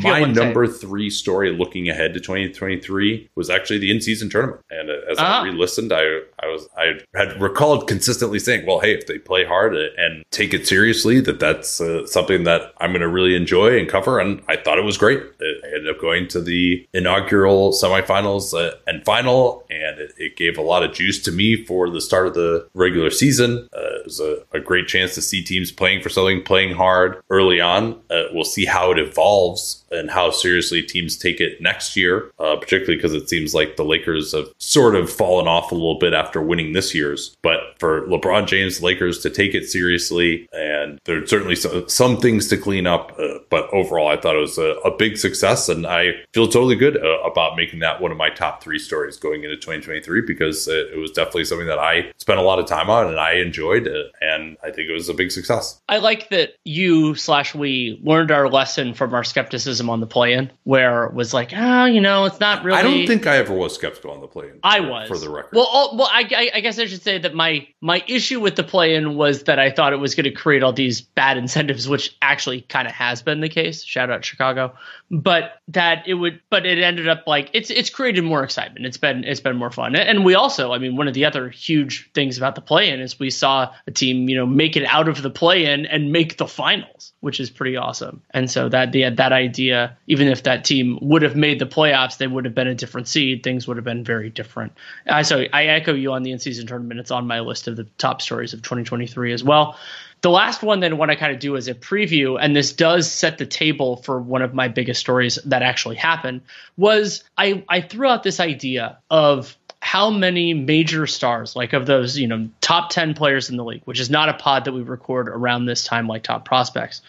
Speaker 1: My number three story looking ahead to 2023 was actually the in-season tournament. And uh, as uh-huh. I re-listened, I, I was I had recalled consistently saying, "Well, hey, if they play hard and take it seriously, that that's uh, something that I'm going to really enjoy and cover." And I thought it was great. I ended up going to the inaugural semifinals uh, and final, and it, it, gave a lot of juice to me for the start of the regular season. Uh, it was a, a, great chance to see teams playing for something, playing hard early on. Uh, we'll see how it evolves and how seriously teams take it next year, uh, particularly because it seems like the Lakers have sort of fallen off a little bit after winning this year's. But for LeBron James, Lakers to take it seriously, and there's certainly some, some things to clean up. Uh, but overall, I thought it was a, a big success, and I feel totally good uh, about making that one of my top three stories going into 2023 because it, it, was definitely something that I spent a lot of time on and I enjoyed, it, and I think it was a big success.
Speaker 2: I like that you slash we learned our lesson from our skepticism skepticism on the play-in, where it was like, oh, you know, it's not really. I
Speaker 1: don't think I ever was skeptical on the play-in.
Speaker 2: I was,
Speaker 1: for the record.
Speaker 2: Well, all, well, I, I, guess I should say that my my issue with the play-in was that I thought it was going to create all these bad incentives, which actually kind of has been the case. Shout out Chicago, but that it would, but it ended up like it's it's created more excitement. It's been it's been more fun, and we also, I mean, one of the other huge things about the play-in is we saw a team, you know, make it out of the play-in and make the finals, which is pretty awesome. And so that the that idea even if that team would have made the playoffs, they would have been a different seed. Things would have been very different. I so I echo you on the in-season tournament. It's on my list of the top stories of 2023 as well. The last one then what I kind of do as a preview, and this does set the table for one of my biggest stories that actually happened, was I, I threw out this idea of how many major stars, like of those, you know, top 10 players in the league, which is not a pod that we record around this time like top prospects,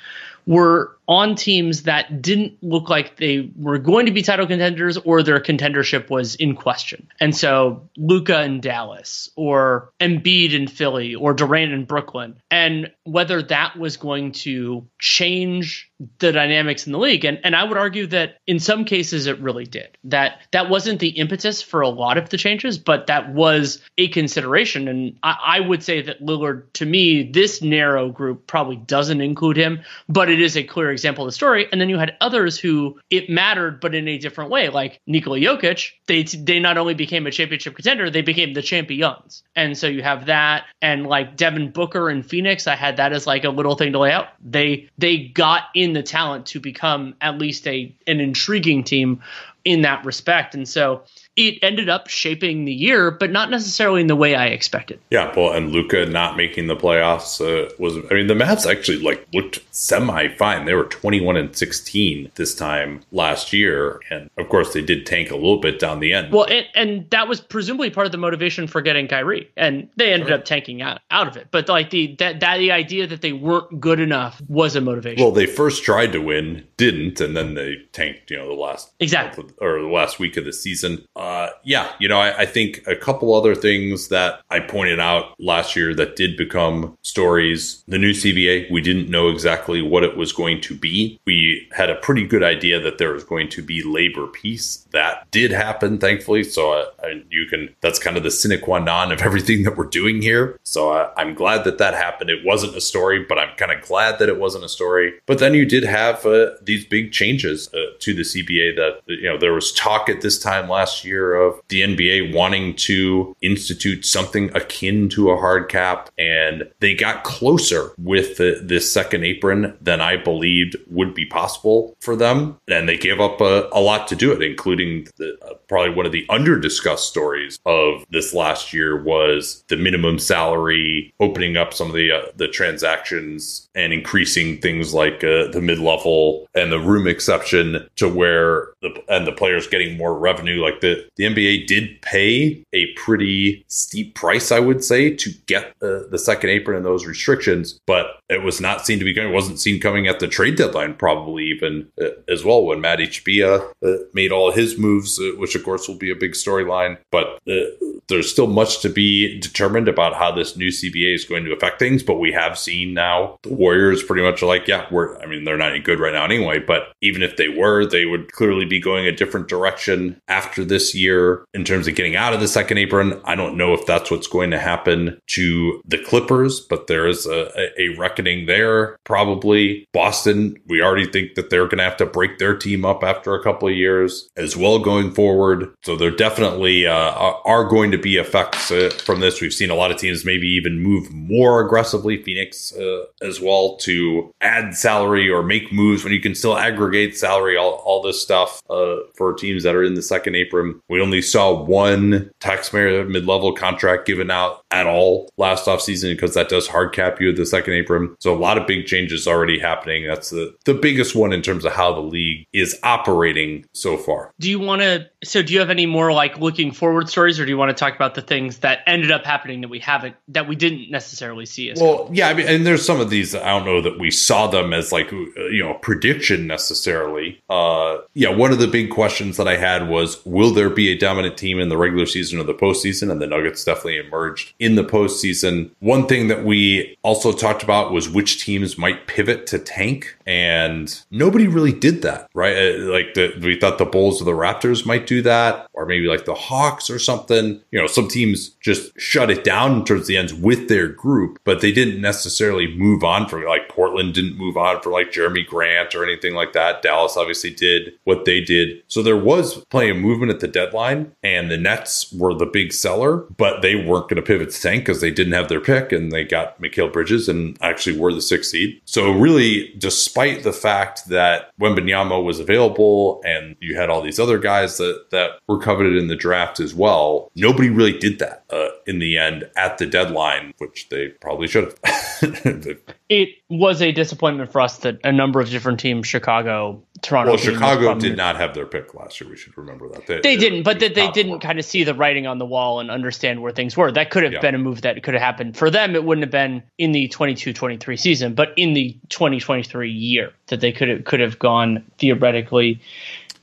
Speaker 2: were on teams that didn't look like they were going to be title contenders or their contendership was in question. And so Luka in Dallas or Embiid in Philly or Durant in Brooklyn. And whether that was going to change the dynamics in the league. And and I would argue that in some cases it really did. That that wasn't the impetus for a lot of the changes, but that was a consideration. And I, I would say that Lillard, to me, this narrow group probably doesn't include him, but it is a clear example of the story. And then you had others who it mattered, but in a different way, like Nikola Jokic. They they not only became a championship contender, they became the champions. And so you have that, and like Devin Booker and Phoenix, I had that as like a little thing to lay out. They they got in the talent to become at least a an intriguing team in that respect. And so it ended up shaping the year, but not necessarily in the way I expected.
Speaker 1: Yeah, well, and Luka not making the playoffs uh, was. I mean, the Mavs actually like looked semi fine. They were twenty one and sixteen this time last year, and of course they did tank a little bit down the end.
Speaker 2: Well, and, and that was presumably part of the motivation for getting Kyrie, and they ended sure. up tanking out out of it. But like the that, that the idea that they weren't good enough was a motivation.
Speaker 1: Well, they first tried to win, didn't, and then they tanked. You know, the last
Speaker 2: exactly
Speaker 1: or the last week of the season. Uh, yeah, you know, I, I, think a couple other things that I pointed out last year that did become stories. The new CBA, we didn't know exactly what it was going to be. We had a pretty good idea that there was going to be labor peace. That did happen, thankfully. So uh, you can, that's kind of the sine qua non of everything that we're doing here. So uh, I'm glad that that happened. It wasn't a story, but I'm kind of glad that it wasn't a story. But then you did have uh, these big changes uh, to the CBA that, you know, there was talk at this time last year of the NBA wanting to institute something akin to a hard cap. And they got closer with the, this second apron than I believed would be possible for them. And they gave up a, a lot to do it, including the, uh, probably one of the under discussed stories of this last year was the minimum salary, opening up some of the, uh, the transactions and increasing things like uh, the mid level and the room exception to where the, and the players getting more revenue. Like the, the NBA did pay a pretty steep price, I would say, to get uh, the second apron and those restrictions, but it was not seen to be coming. It wasn't seen coming at the trade deadline, probably even uh, as well when Mat Ishbia uh, made all his moves, uh, which of course will be a big storyline. But uh, there's still much to be determined about how this new CBA is going to affect things. But we have seen now the Warriors pretty much are like, yeah, we're. I mean, they're not good right now anyway. But even if they were, they would clearly be going a different direction after this year in terms of getting out of the second apron. I don't know if that's what's going to happen to the Clippers, but there is a, a reckoning there. Probably Boston. We already think that they're going to have to break their team up after a couple of years as well going forward. So there definitely uh, are going to be effects uh, from this. We've seen a lot of teams maybe even move more aggressively. Phoenix uh, as well to add salary or make moves when you can still aggregate salary. All, all this stuff uh, for teams that are in the second apron. We only saw one taxpayer mid-level contract given out at all last offseason because that does hard cap you at the second apron. So a lot of big changes already happening. That's the, the biggest one in terms of how the league is operating so far.
Speaker 2: Do you want to? So do you have any more like looking forward stories, or do you want to talk about the things that ended up happening that we haven't that we didn't necessarily see?
Speaker 1: As well, yeah, I mean, and there's some of these I don't know that we saw them as like you know prediction necessarily. Uh, yeah, one of the big questions that I had was, will there be a dominant team in the regular season or the postseason? And the Nuggets definitely emerged in the postseason. One thing that we also talked about was which teams might pivot to tank, and nobody really did that, right? Uh, like the, we thought the Bulls or the Raptors might do that, or maybe like the Hawks or something. You know, some teams just shut it down towards the ends with their group, but they didn't necessarily move on from like Portland didn't move on for like Jerami Grant or anything like that. Dallas obviously did what they did. So there was plenty of movement at the deadline, and the Nets were the big seller, but they weren't going to pivot to tank because they didn't have their pick and they got Mikal Bridges and actually were the sixth seed. So really, despite the fact that Wembanyama was available and you had all these other guys that that were coveted in the draft as well, nobody really did that uh, in the end at the deadline, which they probably should
Speaker 2: have. it was a disappointment for us that a number of different teams, Chicago, Toronto.
Speaker 1: Well, Chicago did not have their pick last year. We should remember that
Speaker 2: they, they didn't, but that they didn't kind of see the writing on the wall and understand where things were. That could have yeah. been a move that could have happened for them. It wouldn't have been in the 22-23 season, but in the 2023 year that they could have could have gone theoretically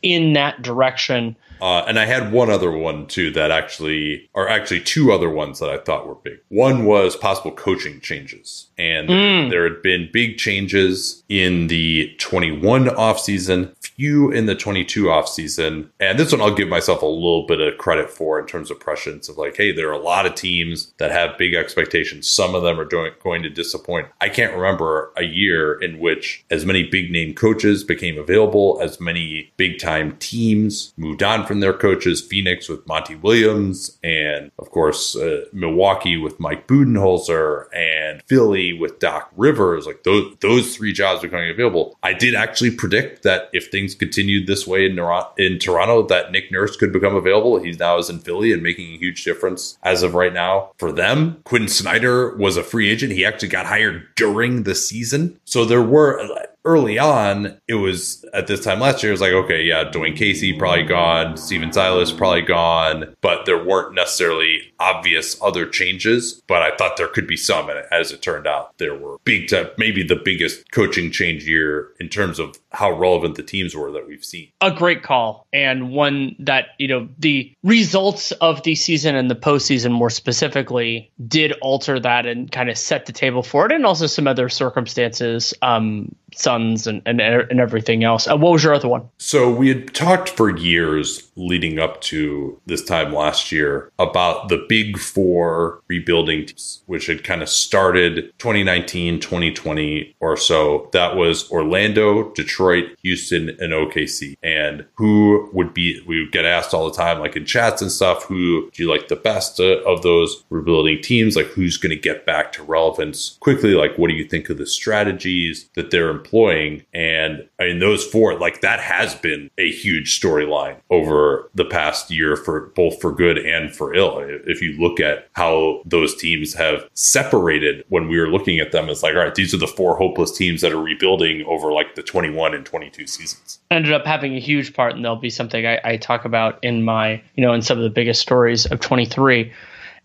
Speaker 2: in that direction.
Speaker 1: Uh, and I had one other one too that actually, or actually two other ones that I thought were big. One was possible coaching changes. And mm. there had been big changes in the 21 offseason, few in the 22 offseason. And this one I'll give myself a little bit of credit for in terms of prescience of like, hey, there are a lot of teams that have big expectations. Some of them are doing, going to disappoint. I can't remember a year in which as many big name coaches became available, as many big time teams moved on from their coaches. Phoenix with Monty Williams, and of course, uh, Milwaukee with Mike Budenholzer, and Philly with Doc Rivers, like those those three jobs becoming available. I did actually predict that if things continued this way in, in Toronto, that Nick Nurse could become available. He's now is in Philly and making a huge difference as of right now for them. Quin Snyder was a free agent. He actually got hired during the season, so there were early on, it was at this time last year, it was like, okay, yeah, Dwane Casey probably gone, Stephen Silas probably gone, but there weren't necessarily obvious other changes. But I thought there could be some. And as it turned out, there were big time, maybe the biggest coaching change year in terms of how relevant the teams were that we've seen.
Speaker 2: A great call, and one that, you know, the results of the season and the postseason more specifically did alter that and kind of set the table for it, and also some other circumstances. Um, Suns and, and, and everything else. Uh, what was your other one?
Speaker 1: So we had talked for years leading up to this time last year about the big four rebuilding teams, which had kind of started 2019, 2020 or so. That was Orlando, Detroit, Houston, and OKC. And who would be, we would get asked all the time, like in chats and stuff, who do you like the best uh, of those rebuilding teams? Like who's going to get back to relevance quickly? Like what do you think of the strategies that they're employing. And I mean, those four, like that has been a huge storyline over the past year for both for good and for ill. If you look at how those teams have separated when we were looking at them, it's like, all right, these are the four hopeless teams that are rebuilding over like the 21 and 22 seasons.
Speaker 2: Ended up having a huge part, and there'll be something I, I talk about in my, you know, in some of the biggest stories of 23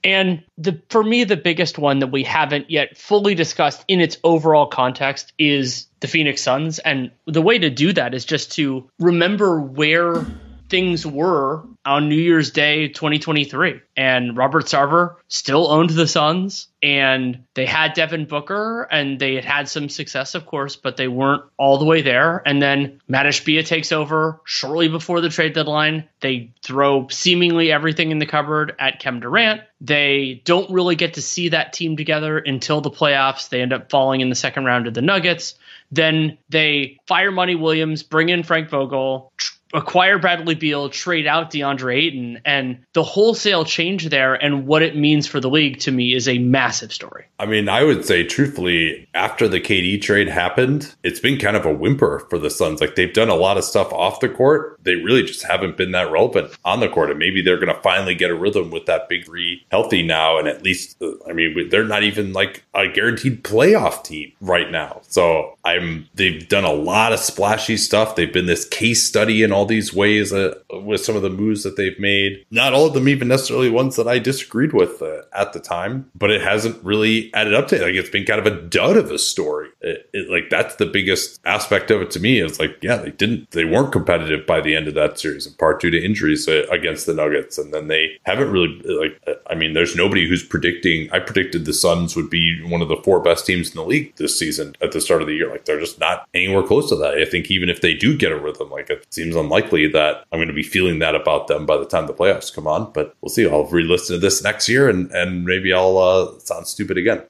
Speaker 2: and the for me, the biggest one that we haven't yet fully discussed in its overall context is the Phoenix Suns. And the way to do that is just to remember where things were on New Year's Day 2023. And Robert Sarver still owned the Suns, and they had Devin Booker, and they had had some success, of course, but they weren't all the way there. And then Mat Ishbia takes over shortly before the trade deadline. They throw seemingly everything in the cupboard at Kevin Durant. They don't really get to see that team together until the playoffs. They end up falling in the second round of the Nuggets. Then they fire Monty Williams, bring in Frank Vogel, acquire Bradley Beal, trade out DeAndre Ayton, and the wholesale change there and what it means for the league to me is a massive story.
Speaker 1: I mean, I would say truthfully, after the KD trade happened, it's been kind of a whimper for the Suns. Like they've done a lot of stuff off the court. They really just haven't been that relevant on the court. And maybe they're going to finally get a rhythm with that big three healthy now. And at least, uh, I mean, they're not even like a guaranteed playoff team right now. So I'm, they've done a lot of splashy stuff. They've been this case study in all these ways uh, with some of the moves that they've made. Not all of them even necessarily ones that I disagreed with uh, at the time, but it hasn't really added up to it. Like it's been kind of a dud of a story. It, it, like that's the biggest aspect of it to me is like, yeah, they didn't, they weren't competitive by the end of that series in part due to injuries uh, against the Nuggets. And then they haven't really like, I mean, there's nobody who's predicting, I predicted the Suns would be one of the four best teams in the league this season at the start of the year. Like they're just not anywhere close to that. I think even if they do get a rhythm, like it seems unlikely that I'm going to be feeling that about them by the time the playoffs come on. But we'll see. I'll re-listen to this next year, and and maybe I'll uh, sound stupid again.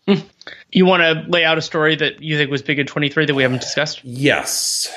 Speaker 2: You want to lay out a story that you think was big in 23 that we haven't discussed?
Speaker 1: Yes,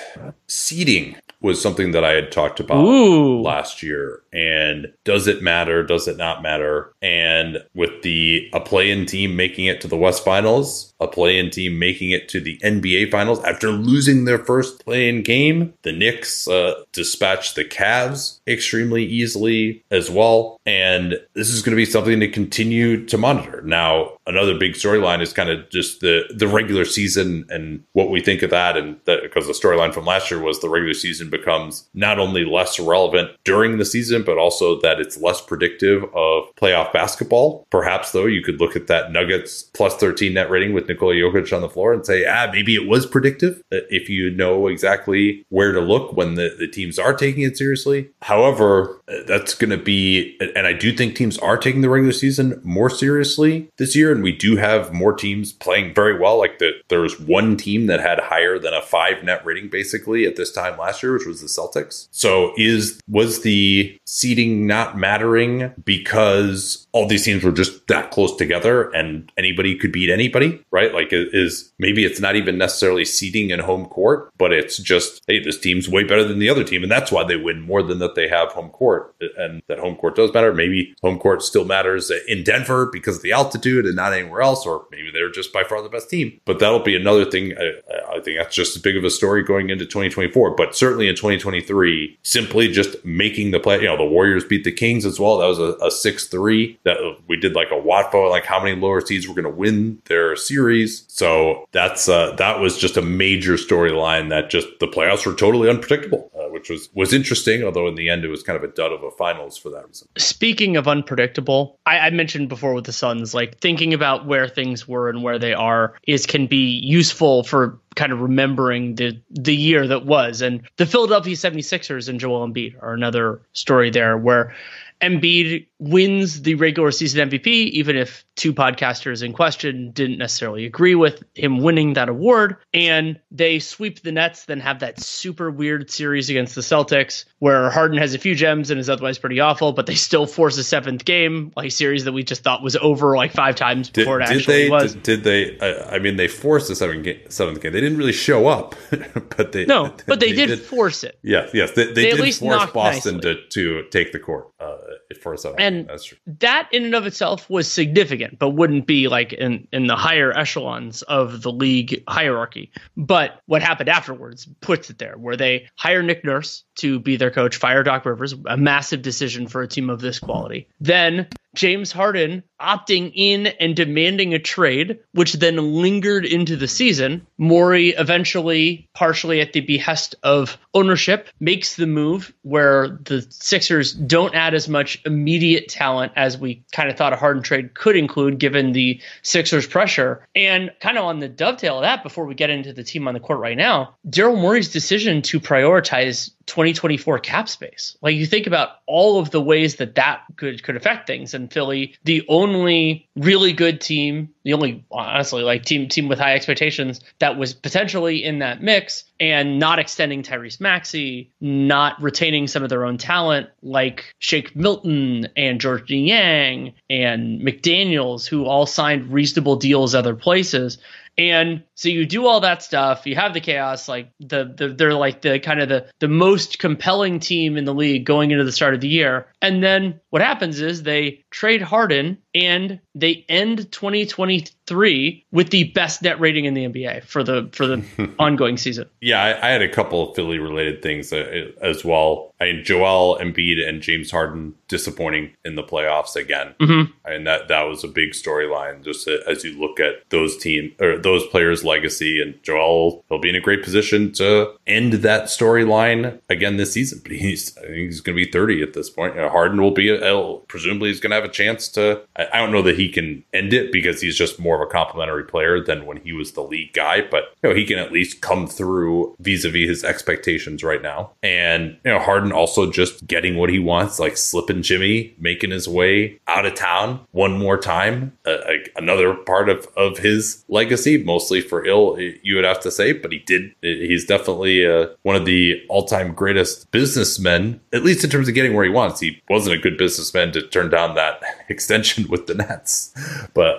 Speaker 1: seeding was something that I had talked about
Speaker 2: Ooh.
Speaker 1: last year. And does it matter? Does it not matter? And with the a play-in team making it to the West Finals, a play-in team making it to the NBA Finals after losing their first play-in game, the Knicks uh, dispatched the Cavs extremely easily as well. And this is going to be something to continue to monitor. Now, another big storyline is kind of just the the regular season and what we think of that, and that because the storyline from last year was the regular season becomes not only less relevant during the season, but also that it's less predictive of playoff basketball. Perhaps though, you could look at that Nuggets plus 13 net rating with Nikola Jokic on the floor and say, ah, maybe it was predictive if you know exactly where to look when the, the teams are taking it seriously. However, that's going to be, and I do think teams are taking the regular season more seriously this year, and we do have more teams playing very well. Like the, there was one team that had higher than a five net rating basically at this time last year, which was the Celtics. So is was the seeding not mattering because all these teams were just that close together and anybody could beat anybody, right? Like is maybe it's not even necessarily seeding in home court, but it's just hey, this team's way better than the other team, and that's why they win more than that they have home court, and that home court does matter. Maybe home court still matters in Denver because of the altitude and not anywhere else, or maybe they're just by far the best team. But that'll be another thing. I, I think that's just as big of a story going into 2024. But certainly in 2023 simply just making the play. You know, the Warriors beat the Kings as well. That was a, a 6-3 that we did like a Watfo, like how many lower seeds were going to win their series. So that's uh, that was just a major storyline that just the playoffs were totally unpredictable, uh, which was was interesting. Although in the end, it was kind of a dud of a finals for that reason.
Speaker 2: Speaking of unpredictable, I, I mentioned before with the Suns, like thinking about where things were and where they are is can be useful for kind of remembering the the year that was. And the Philadelphia 76ers and Joel Embiid are another story there where Embiid wins the regular season MVP, even if two podcasters in question didn't necessarily agree with him winning that award. And they sweep the Nets, then have that super weird series against the Celtics where Harden has a few gems and is otherwise pretty awful, but they still force a seventh game, like a series that we just thought was over like five times before
Speaker 1: did,
Speaker 2: it actually
Speaker 1: they,
Speaker 2: was.
Speaker 1: Did, did they? I, I, mean, they forced the seventh game, seventh game. They didn't really show up, but they
Speaker 2: no, but they, they did, did, force it.
Speaker 1: Yes, yes, they, they, they did force Boston to, to take the court uh, for a seventh.
Speaker 2: And That's true. that in and of itself was significant, but wouldn't be like in in the higher echelons of the league hierarchy. But what happened afterwards puts it there, where they hire Nick Nurse to be their coach, fire Doc Rivers, a massive decision for a team of this quality. Then James Harden opting in and demanding a trade, which then lingered into the season. Morey eventually, partially at the behest of ownership, makes the move where the Sixers don't add as much immediate talent as we kind of thought a Harden trade could include, given the Sixers' pressure. And kind of on the dovetail of that, before we get into the team on the court right now, Daryl Morey's decision to prioritize 2024 cap space. Like you think about all of the ways that that could could affect things. And Philly, the only really good team, the only honestly like team team with high expectations that was potentially in that mix, and not extending Tyrese Maxey, not retaining some of their own talent like Shake Milton and Georges Niang and McDaniels, who all signed reasonable deals other places. And so you do all that stuff. You have the chaos, like the, the they're like the kind of the the most compelling team in the league going into the start of the year. And then what happens is they trade Harden and they end 2023 with the best net rating in the NBA for the for the ongoing season.
Speaker 1: Yeah, I, I, had a couple of Philly related things uh, as well. I mean, Joel Embiid and James Harden disappointing in the playoffs again,
Speaker 2: mm-hmm.
Speaker 1: and that that was a big storyline. Just as you look at those team or those players' legacy, and Joel he'll be in a great position to end that storyline again this season. But he's I think he's going to be 30 at this point. You know, Harden will be a, presumably he's going to have a chance to. I, I don't know that he can end it because he's just more of a complimentary player than when he was the lead guy, but you know he can at least come through vis-a-vis his expectations right now. And you know Harden also just getting what he wants, like slipping Jimmy, making his way out of town one more time. Uh, another part of of his legacy, mostly for ill, you would have to say, but he did. He's definitely uh, one of the all-time greatest businessmen, at least in terms of getting where he wants. He wasn't a good businessman to turn down that extension with the Nets, but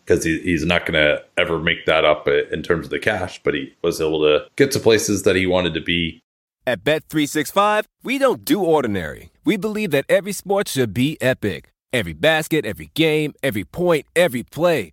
Speaker 1: because uh, he, he's not going to ever make that up in terms of the cash, but he was able to get to places that he wanted to be.
Speaker 4: At Bet365, we don't do ordinary. We believe that every sport should be epic. Every basket, every game, every point, every play.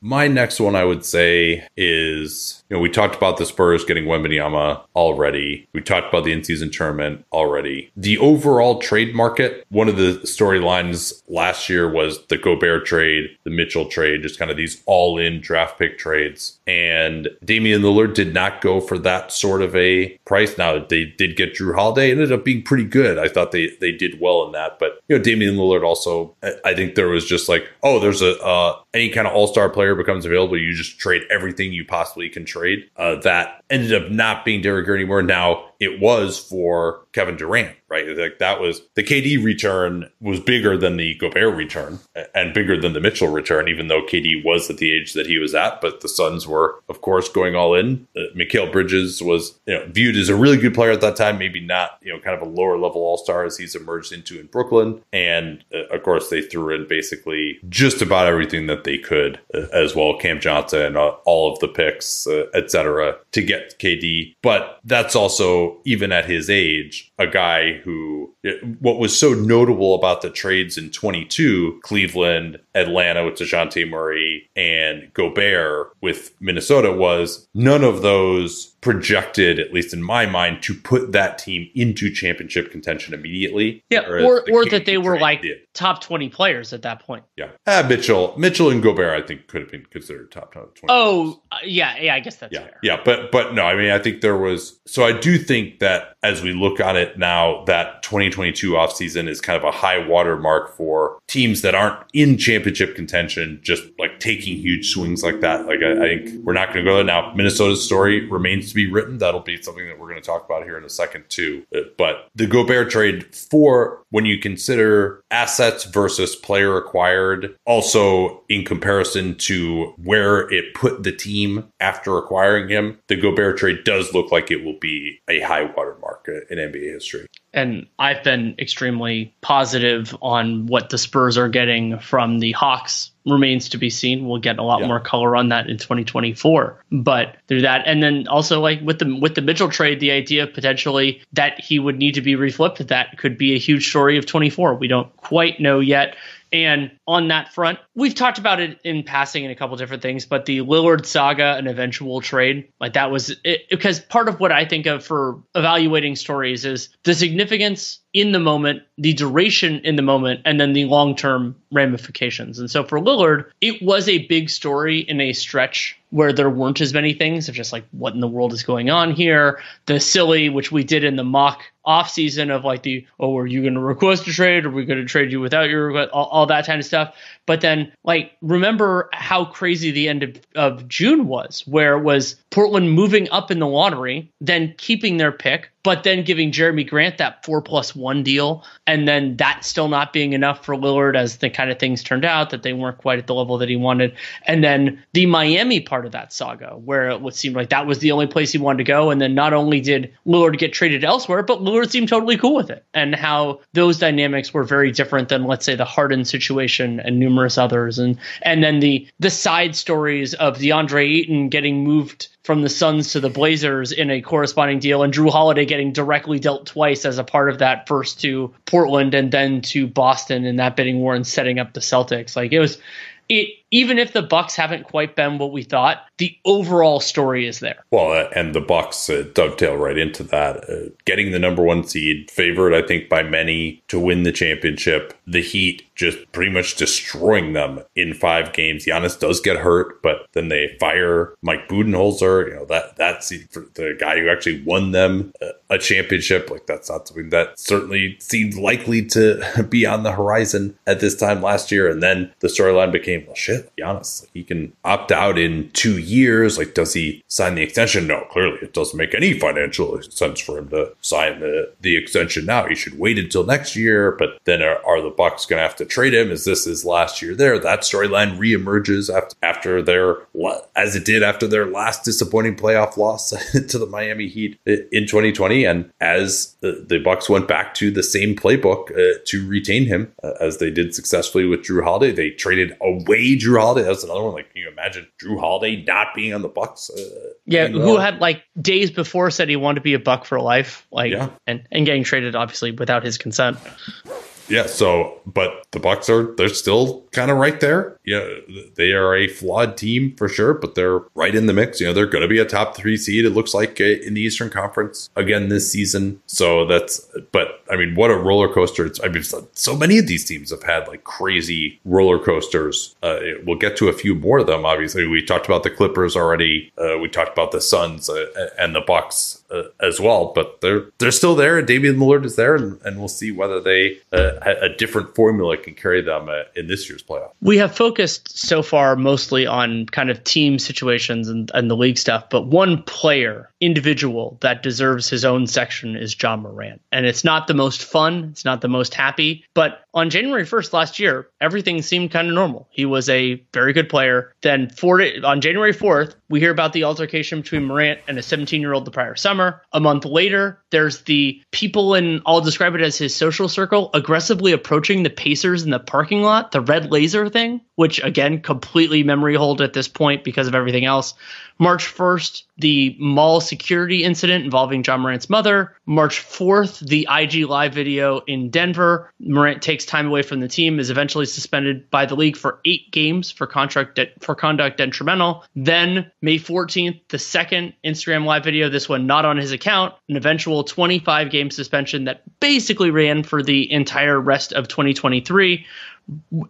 Speaker 1: My next one I would say is, you know, we talked about the Spurs getting Wembanyama already. We talked about the in-season tournament already. The overall trade market, one of the storylines last year was the Gobert trade, the Mitchell trade, just kind of these all-in draft pick trades. And Damian Lillard did not go for that sort of a price. Now they did get Jrue Holiday, it ended up being pretty good. I thought they they did well in that, but you know, Damian Lillard also, I think there was just like, oh, there's a uh, any kind of all-star player becomes available, you just trade everything you possibly can trade. Uh, that ended up not being Derrick anymore. Now it was for Kevin Durant, right? Like that was the KD return was bigger than the Gobert return and bigger than the Mitchell return, even though KD was at the age that he was at. But the Suns were, of course, going all in. Uh, Mikal Bridges was you know, viewed as a really good player at that time, maybe not, you know, kind of a lower level all star as he's emerged into in Brooklyn. And uh, of course, they threw in basically just about everything that they could uh, as well, Cam Johnson, uh, all of the picks, uh, etc., to get KD. But that's also even at his age, a guy who what was so notable about the trades in 22, Cleveland, Atlanta with Dejounte Murray, and Gobert with Minnesota was none of those projected, at least in my mind, to put that team into championship contention immediately.
Speaker 2: Yeah, or the or that they were like did. top twenty players at that point.
Speaker 1: Yeah, uh, Mitchell, Mitchell and Gobert, I think could have been considered top twenty.
Speaker 2: Oh, uh, yeah, yeah, I guess that's
Speaker 1: yeah,
Speaker 2: fair.
Speaker 1: Yeah, but but no, I mean, I think there was. So I do think that as we look on it now, that 2022 offseason is kind of a high watermark for teams that aren't in championship contention, just like taking huge swings like that. Like I, I think we're not going to go there now. Minnesota's story remains to be written. That'll be something that we're going to talk about here in a second too. Uh, but the Gobert trade for when you consider assets versus player acquired, also in comparison to where it put the team after acquiring him, the Gobert trade does look like it will be a high watermark in NBA history
Speaker 2: and I've been extremely positive on what the Spurs are getting from the Hawks. Remains to be seen. We'll get a lot yeah. more color on that in 2024. But through that, and then also like with the with the Mitchell trade, the idea potentially that he would need to be reflipped. That could be a huge story of 24. We don't quite know yet. And on that front, we've talked about it in passing in a couple different things, but the Lillard saga and eventual trade, like that was it, because part of what I think of for evaluating stories is the significance in the moment, the duration in the moment, and then the long term ramifications. And so for Lillard, it was a big story in a stretch where there weren't as many things of just like what in the world is going on here. The silly, which we did in the mock off season of like the oh, are you going to request a trade? Are we going to trade you without your request? All, all, that kind of stuff. But then like remember how crazy the end of, of June was, where it was Portland moving up in the lottery, then keeping their pick, but then giving Jerami Grant that four plus one deal, and then that still not being enough for Lillard as the kind of things turned out that they weren't quite at the level that he wanted. And then the Miami part of that saga, where it would seem like that was the only place he wanted to go. And then not only did Lillard get traded elsewhere, but Lillard seemed totally cool with it. And how those dynamics were very different than let's say the Harden situation and numerous others. And and then the the side stories of DeAndre Ayton getting moved from the Suns to the Blazers in a corresponding deal, and Jrue Holiday getting directly dealt twice as a part of that, first to Portland and then to Boston in that bidding war and setting up the Celtics. Like it was, it even if the Bucks haven't quite been what we thought, the overall story is there.
Speaker 1: Well, and the Bucks uh, dovetail right into that, uh, getting the number one seed, favored I think by many to win the championship. The Heat just pretty much destroying them in five games. Giannis does get hurt, but then they fire Mike Budenholzer. You know that that's the guy who actually won them a championship. Like that's not something that certainly seemed likely to be on the horizon at this time last year. And then the storyline became, well, shit Be honest, like he can opt out in two years. Like, does he sign the extension? No, clearly it doesn't make any financial sense for him to sign the the extension now. He should wait until next year. But then are, are the Bucks going to have to trade him? Is this his last year there? That storyline reemerges after after their as it did after their last disappointing playoff loss to the Miami Heat in 2020, and as the, the Bucks went back to the same playbook uh, to retain him uh, as they did successfully with Jrue Holiday, they traded away Jrue Holiday. That's another one. Like, can you imagine Jrue Holiday not being on the Bucks? Uh,
Speaker 2: yeah, who had like days before said he wanted to be a Buck for life, like, yeah. and and getting traded obviously without his consent.
Speaker 1: Yeah. So, but the Bucks are they're still kind of right there. Yeah, they are a flawed team for sure, but they're right in the mix. You know, they're going to be a top three seed. It looks like uh, in the Eastern Conference again this season. So that's. But I mean, what a roller coaster! It's, I mean, so many of these teams have had like crazy roller coasters. Uh, we'll get to a few more of them. Obviously, we talked about the Clippers already. Uh, we talked about the Suns uh, and the Bucks uh, as well, but they're they're still there. And Damian Lillard is there, and, and we'll see whether they uh, a different formula can carry them uh, in this year's playoff.
Speaker 2: We have focused so far mostly on kind of team situations and, and the league stuff, but one player, individual that deserves his own section is Ja Morant, and it's not the most fun, it's not the most happy, but on January 1st last year, everything seemed kind of normal. He was a very good player. Then on January 4th, we hear about the altercation between Morant and a 17 year old the prior summer. A month later, there's the people in, I'll describe it as his social circle, aggressively approaching the Pacers in the parking lot, the red laser thing, which again, completely memory hold at this point because of everything else. March 1st, the mall security incident involving Ja Morant's mother. March 4th, the IG live video in Denver. Morant takes time away from the team, is eventually suspended by the league for eight games for contract de- for conduct detrimental. Then May 14th, the second Instagram live video, this one not on his account, an eventual 25 game suspension that basically ran for the entire rest of 2023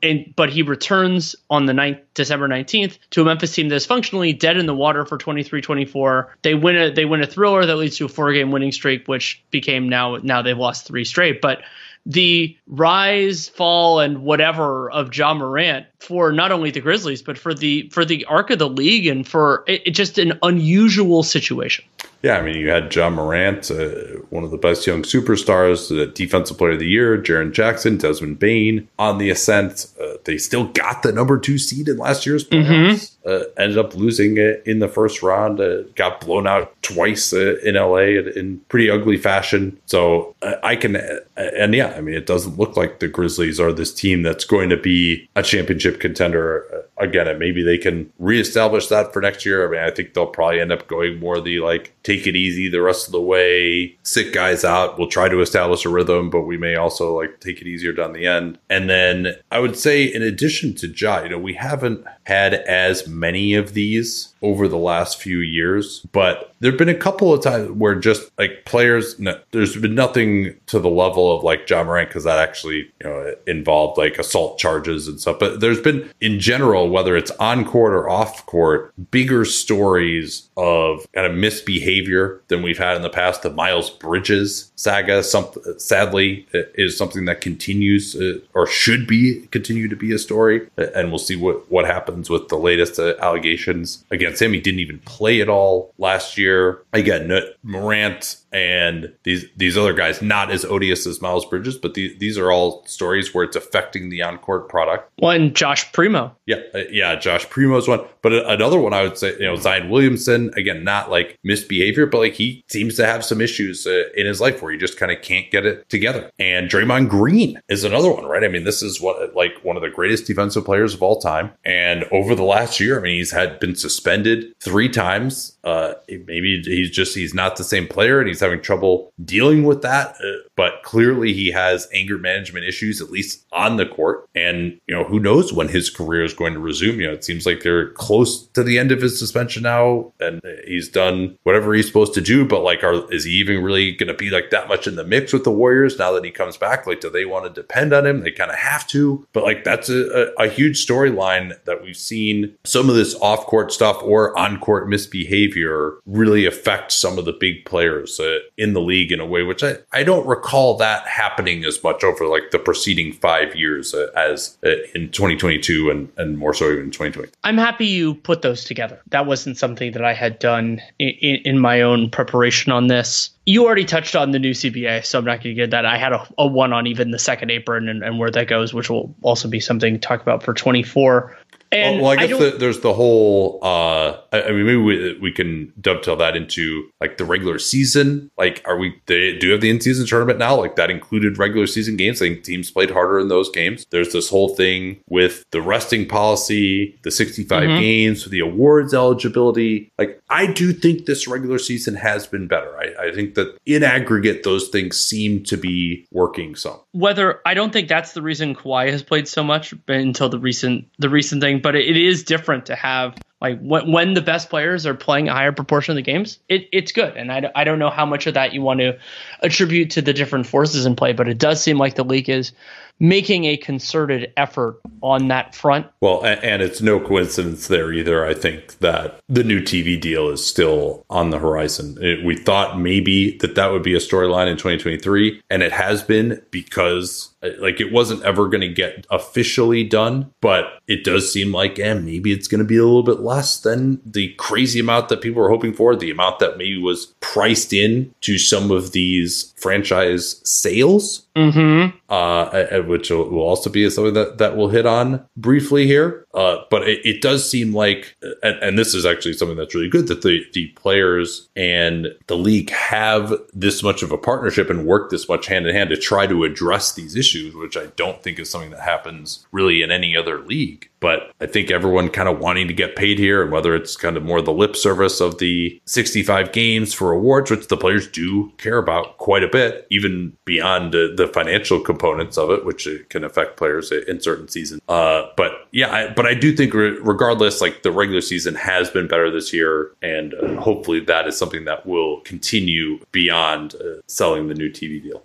Speaker 2: and, but he returns on the 9th, December 19th to a Memphis team that's functionally dead in the water for 23-24. They win a they win a thriller that leads to a four game winning streak, which became now now they've lost three straight. But the rise, fall, and whatever of Ja Morant for not only the Grizzlies but for the for the arc of the league and for it, it just an unusual situation.
Speaker 1: Yeah, I mean, you had Ja Morant, uh, one of the best young superstars, the defensive player of the year, Jaren Jackson, Desmond Bane on the ascent. Uh, they still got the number two seed in last year's playoffs. Mm-hmm. Uh, ended up losing it in the first round. Uh, got blown out twice uh, in LA in pretty ugly fashion. So uh, I can, and yeah, I mean, it doesn't look like the Grizzlies are this team that's going to be a championship contender uh, again. Maybe they can reestablish that for next year. I mean, I think they'll probably end up going more the like take it easy the rest of the way, sit guys out. We'll try to establish a rhythm, but we may also like take it easier down the end. And then I would say, in addition to Ja, you know, we haven't had as many of these over the last few years, but there have been a couple of times where just like players, no, there's been nothing to the level of like Ja Morant because that actually you know involved like assault charges and stuff. But there's been in general, whether it's on court or off court, bigger stories of kind of misbehavior than we've had in the past. The Miles Bridges saga, some, sadly, is something that continues uh, or should be continue to be a story, and we'll see what what happens with the latest uh, allegations against him. He didn't even play at all last year. Again, Morant and these these other guys not as odious as Miles Bridges, but these these are all stories where it's affecting the on court product.
Speaker 2: One, Josh Primo.
Speaker 1: Yeah, uh, yeah, Josh Primo's one, but another one I would say, you know, Zion Williamson. Again, not like misbehavior, but like he seems to have some issues uh, in his life where he just kind of can't get it together. And Draymond Green is another one, right? I mean, this is what like one of the greatest defensive players of all time, and over the last year, I mean, he's had been suspended three times. Uh, maybe he's just he's not the same player, and he's having trouble dealing with that. Uh, but clearly, he has anger management issues, at least on the court. And you know, who knows when his career is going to resume? You know, it seems like they're close to the end of his suspension now, and he's done whatever he's supposed to do. But like, are is he even really going to be like that much in the mix with the Warriors now that he comes back? Like, do they want to depend on him? They kind of have to. But like, that's a, a, a huge storyline that we've seen. Some of this off court stuff or on court misbehavior really affect some of the big players uh, in the league in a way which I, I don't recall that happening as much over like the preceding five years uh, as uh, in 2022 and, and more so even 2020.
Speaker 2: I'm happy you put those together. That wasn't something that I had done in, in my own preparation on this you already touched on the new CBA, so I'm not going to get that. I had a, a, one on even the second apron and, and, where that goes, which will also be something to talk about for 24.
Speaker 1: And well, well I guess I the, there's the whole. Uh, I, I, mean, maybe we, we can dovetail that into like the regular season. Like, are we? They do have the in-season tournament now. Like that included regular season games. I think teams played harder in those games. There's this whole thing with the resting policy, the 65 mm-hmm. games, the awards eligibility. Like, I do think this regular season has been better. I, I think that in aggregate, those things seem to be working some.
Speaker 2: Whether I don't think that's the reason Kawhi has played so much until the recent the recent thing but it, is different to have like when, when the best players are playing a higher proportion of the games, it, it's good. And I, I don't know how much of that you want to attribute to the different forces in play, but it does seem like the league is making a concerted effort on that front.
Speaker 1: Well, and, and, it's no coincidence there either. I think that the new TV deal is still on the horizon. It, we thought maybe that that would be a storyline in 2023, and it has been because like it wasn't ever going to get officially done, but it does seem like, and eh, maybe it's going to be a little bit less than the crazy amount that people were hoping for, the amount that maybe was priced in to some of these franchise sales
Speaker 2: Mm-hmm.
Speaker 1: Uh, which will also be something that, that we'll hit on briefly here. Uh, but it, it, does seem like, and, and, this is actually something that's really good that the, the players and the league have this much of a partnership and work this much hand in hand to try to address these issues, which I don't think is something that happens really in any other league. But I think everyone kind of wanting to get paid here, and whether it's kind of more the lip service of the 65 games for awards, which the players do care about quite a bit, even beyond uh, the financial components of it, which can affect players in certain seasons. Uh, but yeah, I, but I do think regardless, like the regular season has been better this year, and uh, hopefully that is something that will continue beyond uh, selling the new TV deal.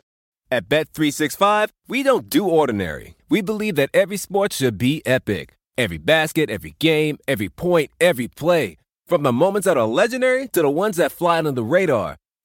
Speaker 4: At Bet365, we don't do ordinary. We believe that every sport should be epic. Every basket, every game, every point, every play. From the moments that are legendary to the ones that fly under the radar.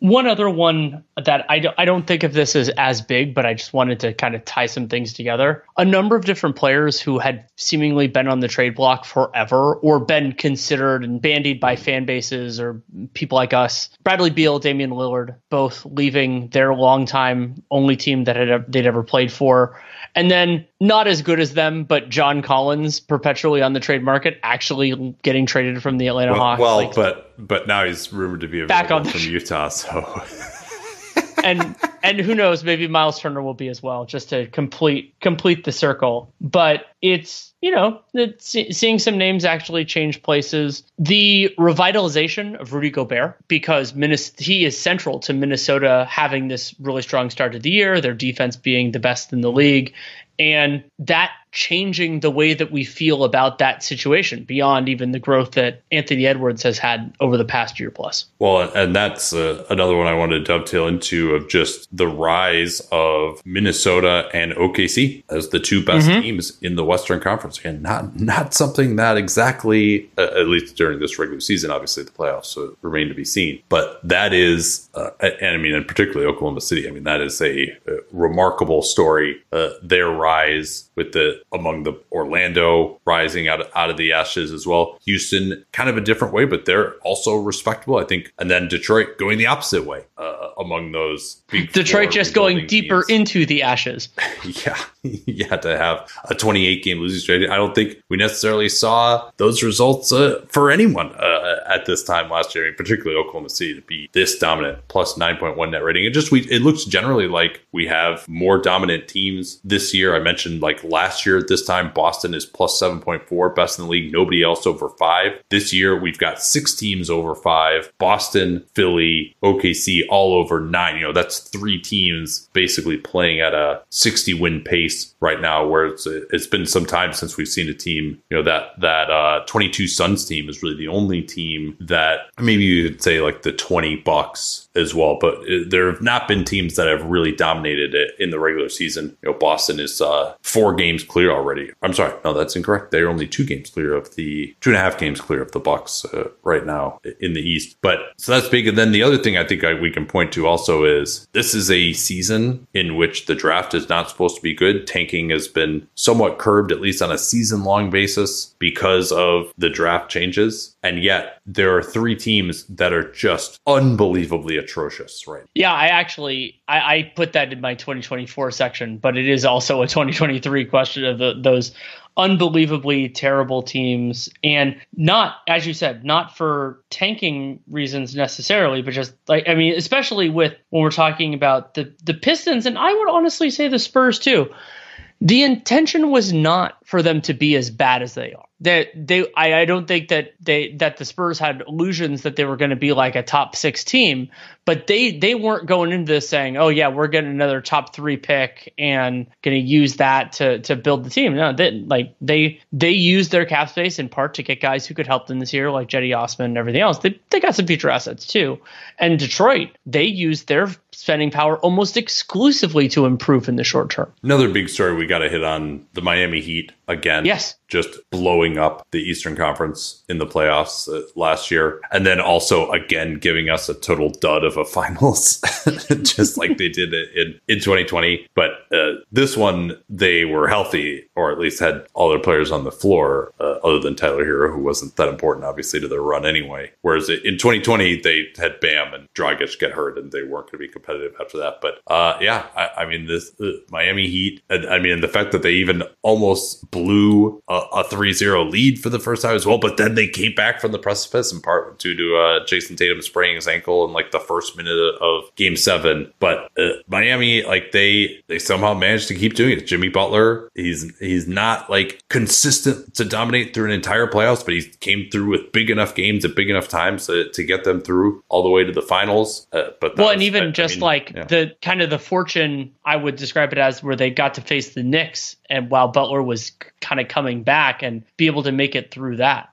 Speaker 2: One other one that I don't, I don't think of this as as big, but I just wanted to kind of tie some things together. A number of different players who had seemingly been on the trade block forever or been considered and bandied by fan bases or people like us. Bradley Beal, Damian Lillard, both leaving their longtime only team that had, they'd ever played for and then not as good as them, but John Collins perpetually on the trade market, actually getting traded from the Atlanta
Speaker 1: well,
Speaker 2: Hawks.
Speaker 1: Well, like, but but now he's rumored to be back on from Utah, so.
Speaker 2: and and who knows, maybe Miles Turner will be as well, just to complete complete the circle. But it's you know seeing some names actually change places. The revitalization of Rudy Gobert because Minnesota, he is central to Minnesota having this really strong start to the year, their defense being the best in the league, and that changing the way that we feel about that situation beyond even the growth that Anthony Edwards has had over the past year plus.
Speaker 1: Well, and that's uh, another one I wanted to dovetail into of just the rise of Minnesota and OKC as the two best mm-hmm. teams in the Western Conference. Again, not not something that exactly, uh, at least during this regular season, obviously the playoffs so remain to be seen. But that is, uh, and I mean, and particularly Oklahoma City. I mean, that is a, a remarkable story. Uh, their rise with the among the Orlando rising out of, out of the ashes as well. Houston kind of a different way, but they're also respectable, I think. And then Detroit going the opposite way uh, among those.
Speaker 2: Detroit just going deeper teams. into the ashes.
Speaker 1: yeah, yeah. To have a 28 game losing streak, I don't think we necessarily saw those results uh, for anyone uh, at this time last year, particularly Oklahoma City, to be this dominant, plus 9.1 net rating. It just we it looks generally like we have more dominant teams this year. I mentioned like last year at this time, Boston is plus 7.4, best in the league. Nobody else over five. This year, we've got six teams over five Boston, Philly, OKC, all over nine. You know, that's three teams basically playing at a 60 win pace right now, where it's, it's been some time since we've seen a team, you know, that, that uh, 22 Suns team is really the only team that maybe you could say like the 20 Bucks as well. But there have not been teams that have really dominated it in the regular season. You know, Boston is uh, four games clear already. I'm sorry, no, that's incorrect. They're only two games clear of the two and a half games clear of the Bucks uh, right now in the East. But so that's big. And then the other thing I think I, we can point to also is this is a season in which the draft is not supposed to be good. Tanking has been somewhat curbed, at least on a season long basis, because of the draft changes. And yet there are three teams that are just unbelievably atrocious, right?
Speaker 2: Yeah, I actually I, I, put that in my 2024 section, but it is also a 2023 question of the, those unbelievably terrible teams and not as you said not for tanking reasons necessarily but just like i mean especially with when we're talking about the the pistons and i would honestly say the spurs too the intention was not for them to be as bad as they are that they I, I don't think that they that the Spurs had illusions that they were going to be like a top six team, but they they weren't going into this saying, oh yeah, we're getting another top three pick and going to use that to to build the team. No, they like they they used their cap space in part to get guys who could help them this year, like Cedi Osman and everything else. They they got some future assets too, and Detroit they used their spending power almost exclusively to improve in the short term.
Speaker 1: Another big story we got to hit on the Miami Heat again.
Speaker 2: Yes.
Speaker 1: Just blowing up the Eastern Conference in the playoffs uh, last year. And then also, again, giving us a total dud of a finals, just like they did in, in 2020. But uh, this one, they were healthy, or at least had all their players on the floor, uh, other than Tyler Herro, who wasn't that important, obviously, to their run anyway. Whereas in 2020, they had Bam and Dragic get hurt, and they weren't going to be competitive after that. But uh, yeah, I, I, mean, this uh, Miami Heat, I mean, the fact that they even almost blew a, a 3-0 lead for the first time as well, but then they came back from the precipice in part due to uh, Jayson Tatum spraining his ankle in like the first minute of Game Seven. But uh, Miami, like they they somehow managed to keep doing it. Jimmy Butler, he's he's not like consistent to dominate through an entire playoffs, but he came through with big enough games at big enough times to, to get them through all the way to the finals. Uh, but
Speaker 2: well, was, and even I, just I mean, like yeah. the kind of the fortune I would describe it as where they got to face the Knicks, and while Butler was kind of coming back and be able to make it through that.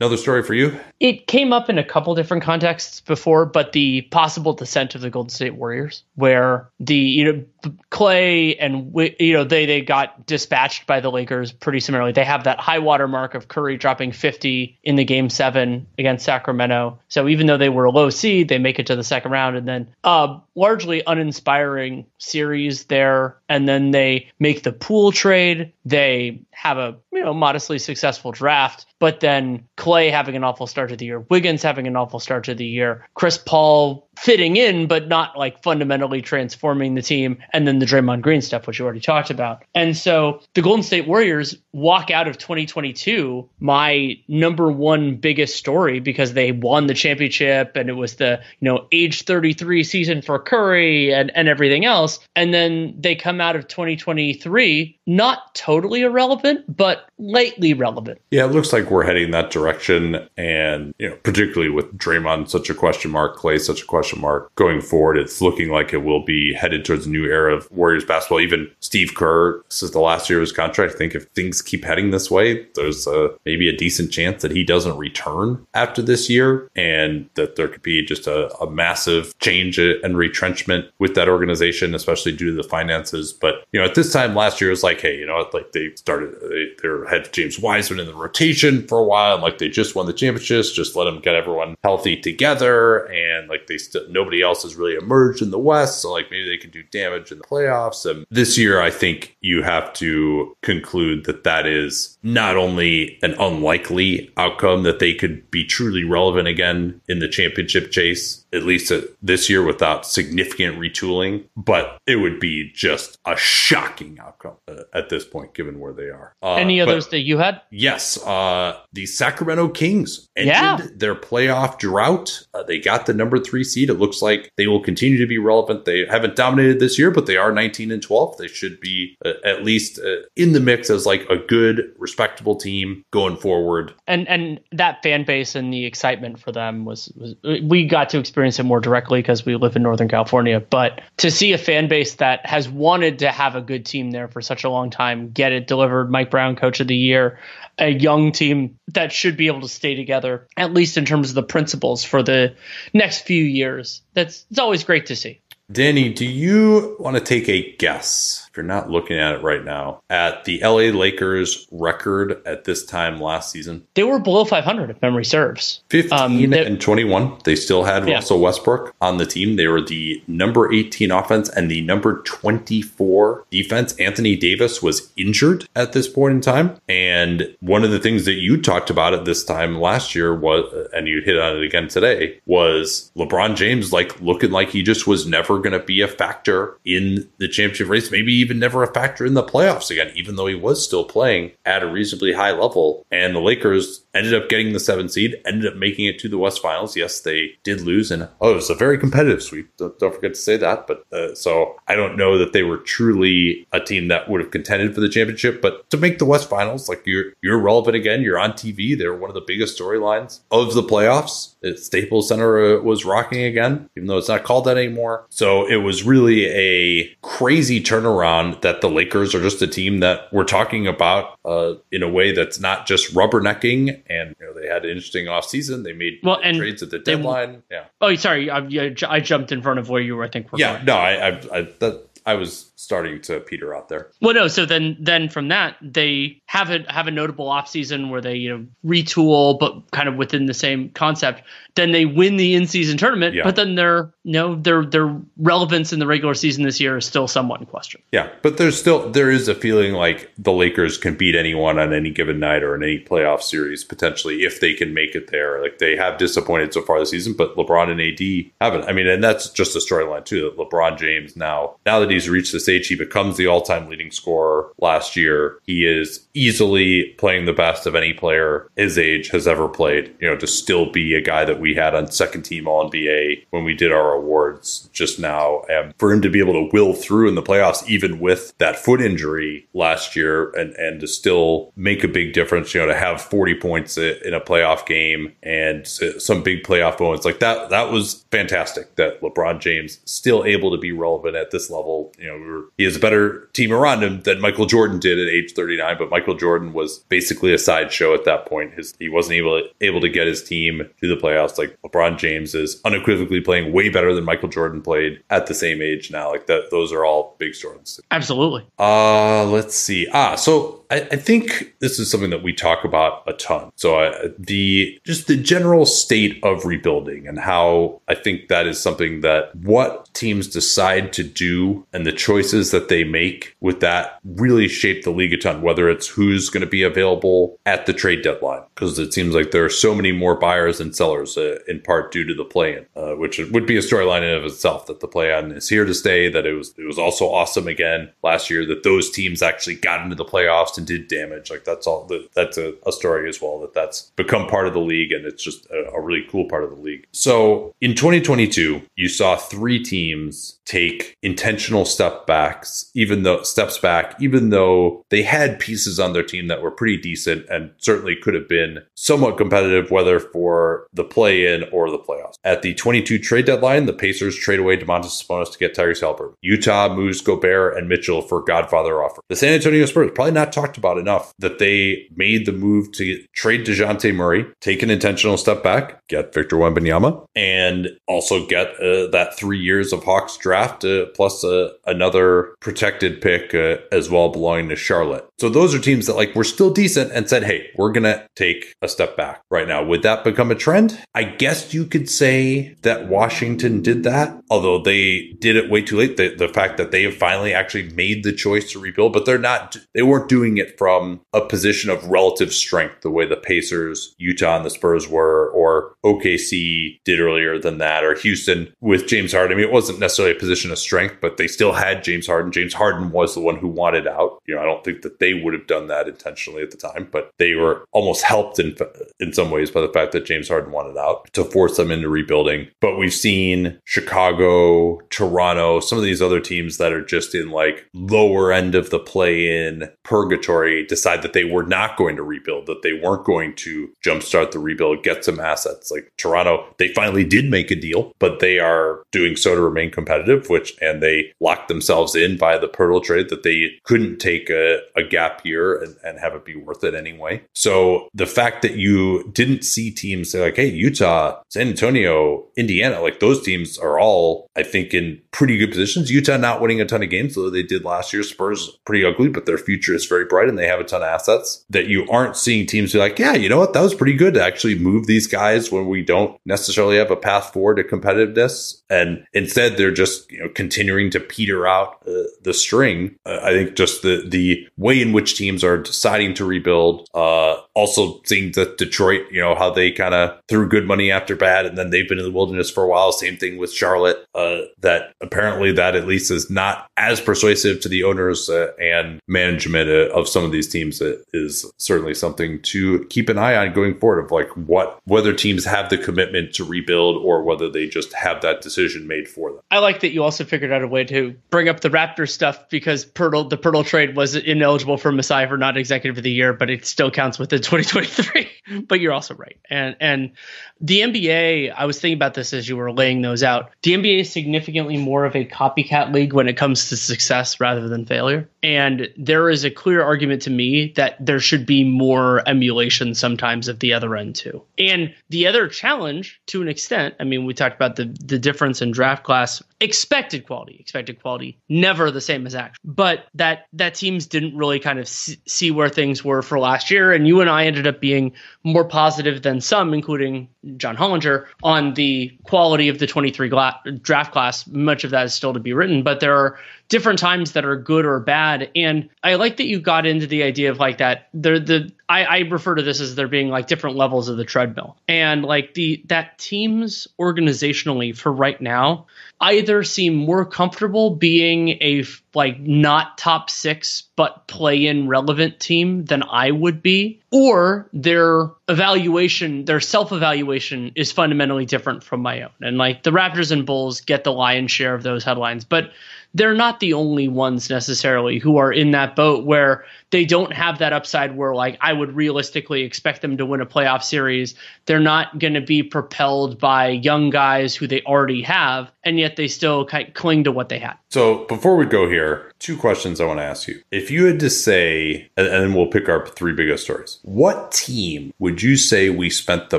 Speaker 1: Another story for you?
Speaker 2: It came up in a couple different contexts before, but the possible descent of the Golden State Warriors, where the you know Klay and you know they they got dispatched by the Lakers pretty similarly. They have that high water mark of Curry dropping 50 in the game seven against Sacramento. So even though they were a low seed, they make it to the second round, and then uh, largely uninspiring series there. And then they make the Poole trade. They have a you know modestly successful draft, but then Klay having an awful start to the year, Wiggins having an awful start to the year, Chris Paul fitting in, but not like fundamentally transforming the team. And then the Draymond Green stuff, which you already talked about. And so the Golden State Warriors walk out of 2022, my number one biggest story because they won the championship and it was the, you know, age 33 season for Curry and, and everything else. And then they come out of 2023, not totally irrelevant, but lately relevant.
Speaker 1: Yeah, it looks like we're heading that direction. And, you know, particularly with Draymond such a question mark, Klay such a question mark going forward. It's looking like it will be headed towards a new era of Warriors basketball. Even Steve Kerr, is the last year of his contract. I think if things keep heading this way, there's a, maybe a decent chance that he doesn't return after this year and that there could be just a, a massive change and retrenchment with that organization, especially due to the finances. But, you know, at this time last year, it was like, hey, you know, like they started, they, they had James Wiseman in the rotation for a while. And like they just won the championships, just let them get everyone healthy together. And like they nobody else has really emerged in the West. So like maybe they can do damage in the playoffs. And this year, I think you have to conclude that that is not only an unlikely outcome that they could be truly relevant again in the championship chase, at least this year without significant retooling, but it would be just a shocking outcome uh, at this point, given where they are.
Speaker 2: Uh, Any others that you had?
Speaker 1: Yes. Uh, the Sacramento Kings ended yeah. their playoff drought. Uh, they got the number three seed. It looks like they will continue to be relevant. They haven't dominated this year, but they are 19 and 12. They should be uh, at least uh, in the mix as like a good, respectable team going forward.
Speaker 2: And and that fan base and the excitement for them was, was we got to experience experience it more directly because we live in Northern California. But to see a fan base that has wanted to have a good team there for such a long time get it delivered, Mike Brown, coach of the year, a young team that should be able to stay together, at least in terms of the principles for the next few years. That's it's always great to see.
Speaker 1: Danny, do you want to take a guess if you're not looking at it right now, at the LA Lakers record at this time last season?
Speaker 2: They were below 500, if memory serves.
Speaker 1: 15 um, and 21. They still had yeah. Russell Westbrook on the team. They were the number 18 offense and the number 24 defense. Anthony Davis was injured at this point in time. And one of the things that you talked about at this time last year was, and you hit on it again today, was LeBron James like looking like he just was never going to be a factor in the championship race. Maybe even never a factor in the playoffs again, even though he was still playing at a reasonably high level. And the Lakers ended up getting the seven seed, ended up making it to the West Finals. Yes, they did lose, and oh, it was a very competitive sweep. Don't, don't forget to say that. But uh, so I don't know that they were truly a team that would have contended for the championship, but to make the West Finals, like you're you're relevant again. You're on TV. They're one of the biggest storylines of the playoffs. Staples Center uh, was rocking again, even though it's not called that anymore. So it was really a crazy turnaround that the Lakers are just a team that we're talking about uh, in a way that's not just rubbernecking. And you know, they had an interesting offseason. They made well, and trades at the deadline.
Speaker 2: They, yeah. Oh, sorry, I, I, jumped in front of where you were. I think.
Speaker 1: yeah. Going. No, I, I, I, that, I was starting to peter out there.
Speaker 2: Well, no. So then, then from that, they have a have a notable offseason where they you know retool, but kind of within the same concept. Then they win the in season tournament,
Speaker 1: Yeah.
Speaker 2: but then their you know their their relevance in the regular season this year is still somewhat in question.
Speaker 1: Yeah, but there's still there is a feeling like the Lakers can beat anyone on any given night or in any playoff series potentially if they can make it there. Like they have disappointed so far this season, but LeBron and AD haven't. I mean, and that's just a storyline too. That LeBron James now now that he's reached this age, he becomes the all-time leading scorer. Last year, he is easily playing the best of any player his age has ever played. You know, to still be a guy that we had on second team All NBA when we did our awards just now, and for him to be able to will through in the playoffs, even with that foot injury last year, and and to still make a big difference. You know, to have forty points in a playoff game and some big playoff moments like that. That was fantastic. That LeBron James still able to be relevant at this level. You know, we were, he has a better team around him than Michael Jordan did at age thirty nine, but Michael Jordan was basically a sideshow at that point. His he wasn't able able to get his team to the playoffs. Like LeBron James is unequivocally playing way better than Michael Jordan played at the same age now. Like that, those are all big stories.
Speaker 2: Absolutely.
Speaker 1: Uh, let's see. Ah, so I, I think this is something that we talk about a ton. So I, the just the general state of rebuilding and how I think that is something that what teams decide to do and the choices that they make with that really shape the league a ton. Whether it's who's going to be available at the trade deadline, because it seems like there are so many more buyers than sellers, uh, in part due to the play-in, uh, which would be a storyline in and of itself. That the play-in is here to stay. That it was it was also awesome again last year. That those teams actually got into the playoffs and did damage. Like that's all. That's a, a story as well. That that's become part of the league, and it's just a, a really cool part of the league. So in 2022, you saw three teams take intentional step backs, even though steps back, even though they had pieces on their team that were pretty decent and certainly could have been somewhat competitive, whether for the play in or the playoffs. At the 22 trade deadline, the Pacers trade away Domantas Sabonis to get Tyrese Halliburton. Utah moves Gobert and Mitchell for Godfather offer. The San Antonio Spurs probably not talked about enough that they made the move to trade DeJounte Murray, take an intentional step back, get Victor Wembanyama, and also get uh, that three years of Hawks draft uh, plus uh, another protected pick uh, as well belonging to Charlotte. So those are teams that like were still decent and said, "Hey, we're gonna take a step back right now." Would that become a trend? I guess you could say that Washington did that, although they did it way too late. The, the fact that they have finally actually made the choice to rebuild, but they're not. They weren't doing it from a position of relative strength, the way the Pacers, Utah, and the Spurs were, or OKC did earlier than that, or Houston with James Harden. I mean, it wasn't necessarily a position of strength, but they still had James Harden. James Harden was the one who wanted out. You know, I don't think that they would have done that intentionally at the time, but they were almost helped in in some ways by the fact that James Harden wanted out to force them into rebuilding. But we've seen Chicago, Toronto, some of these other teams that are just in like lower end of the play in purgatory decide that they were not going to rebuild, that they weren't going to jumpstart the rebuild, get some assets. Like Toronto, they finally did make a deal, but they are doing so to remain competitive, which and they locked themselves in by the Poeltl trade that they couldn't take a, a gap year and, and have it be worth it anyway. So the fact that you didn't see teams say like, hey, Utah, San Antonio, Indiana, like those teams are all, I think, in pretty good positions. Utah not winning a ton of games, though they did last year. Spurs pretty ugly, but their future is very bright and they have a ton of assets. That you aren't seeing teams be like, yeah, you know what, that was pretty good to actually move these guys when we don't necessarily have a path forward to competitiveness. And instead, they're just you know continuing to peter out uh, the string. Uh, I think just the the way in which teams are deciding to rebuild. Uh, also seeing that Detroit, you know, how they kind of threw good money after bad, and then they've been in the wilderness for a while. Same thing with Charlotte. Uh, that apparently that at least is not as persuasive to the owners uh, and management uh, of some of these teams. It is certainly something to keep an eye on going forward. Of like what whether teams have the commitment to rebuild or whether they just have that decision made for them.
Speaker 2: I like that you also figured out a way to bring up the Raptor stuff because Poeltl, the Poeltl trade was ineligible for Masai for not executive of the year, but it still counts within 2023. but you're also right. And and the NBA, I was thinking about this as you were laying those out. The NBA is significantly more of a copycat league when it comes to success rather than failure. And there is a clear argument to me that there should be more emulation sometimes of the other end too. And the other challenge to an extent, I mean, we talked about the the difference in draft class expected quality, expected quality, never the same as actual. But that that teams didn't really kind of see where things were for last year, and you and I ended up being more positive than some, including John Hollinger, on the quality of the 23 gla- draft class. Much of that is still to be written, but there are different times that are good or bad. And I like that you got into the idea of like that. The the I, I refer to this as there being like different levels of the treadmill, and like the that teams organizationally for right now either seem more comfortable being a like not top six but play in relevant team than I would be, or their evaluation, their self evaluation is fundamentally different from my own. And like the Raptors and Bulls get the lion's share of those headlines, but they're not the only ones necessarily who are in that boat where they don't have that upside where like I would realistically expect them to win a playoff series. They're not going to be propelled by young guys who they already have and yet they still kind of cling to what they had.
Speaker 1: So, before we go here, two questions I want to ask you. If you had to say and, then we'll pick our three biggest stories. What team would you say we spent the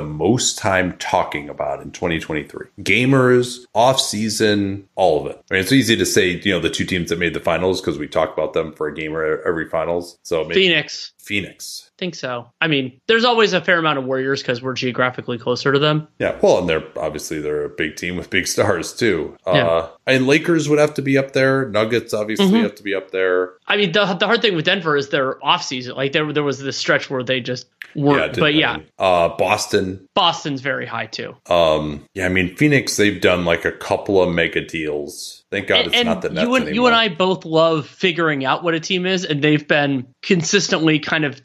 Speaker 1: most time talking about in 2023? Gamers, off season, all of it. I mean, it's easy to say, you know, the two teams that made the finals because we talk about them for a gamer every finals. So
Speaker 2: Phoenix.
Speaker 1: Phoenix
Speaker 2: think so. I mean, there's always a fair amount of Warriors because we're geographically closer to them.
Speaker 1: Yeah, well, and they're obviously they're a big team with big stars too. Yeah. Uh, and Lakers would have to be up there. Nuggets obviously mm-hmm. have to be up there.
Speaker 2: I mean, the the hard thing with Denver is their off season. Like there there was this stretch where they just weren't. Yeah, but yeah,
Speaker 1: uh, Boston.
Speaker 2: Boston's very high too.
Speaker 1: Um, yeah, I mean Phoenix. They've done like a couple of mega deals. Thank God and, it's and not the Nets
Speaker 2: you and,
Speaker 1: anymore.
Speaker 2: You and I both love figuring out what a team is, and they've been consistently kind of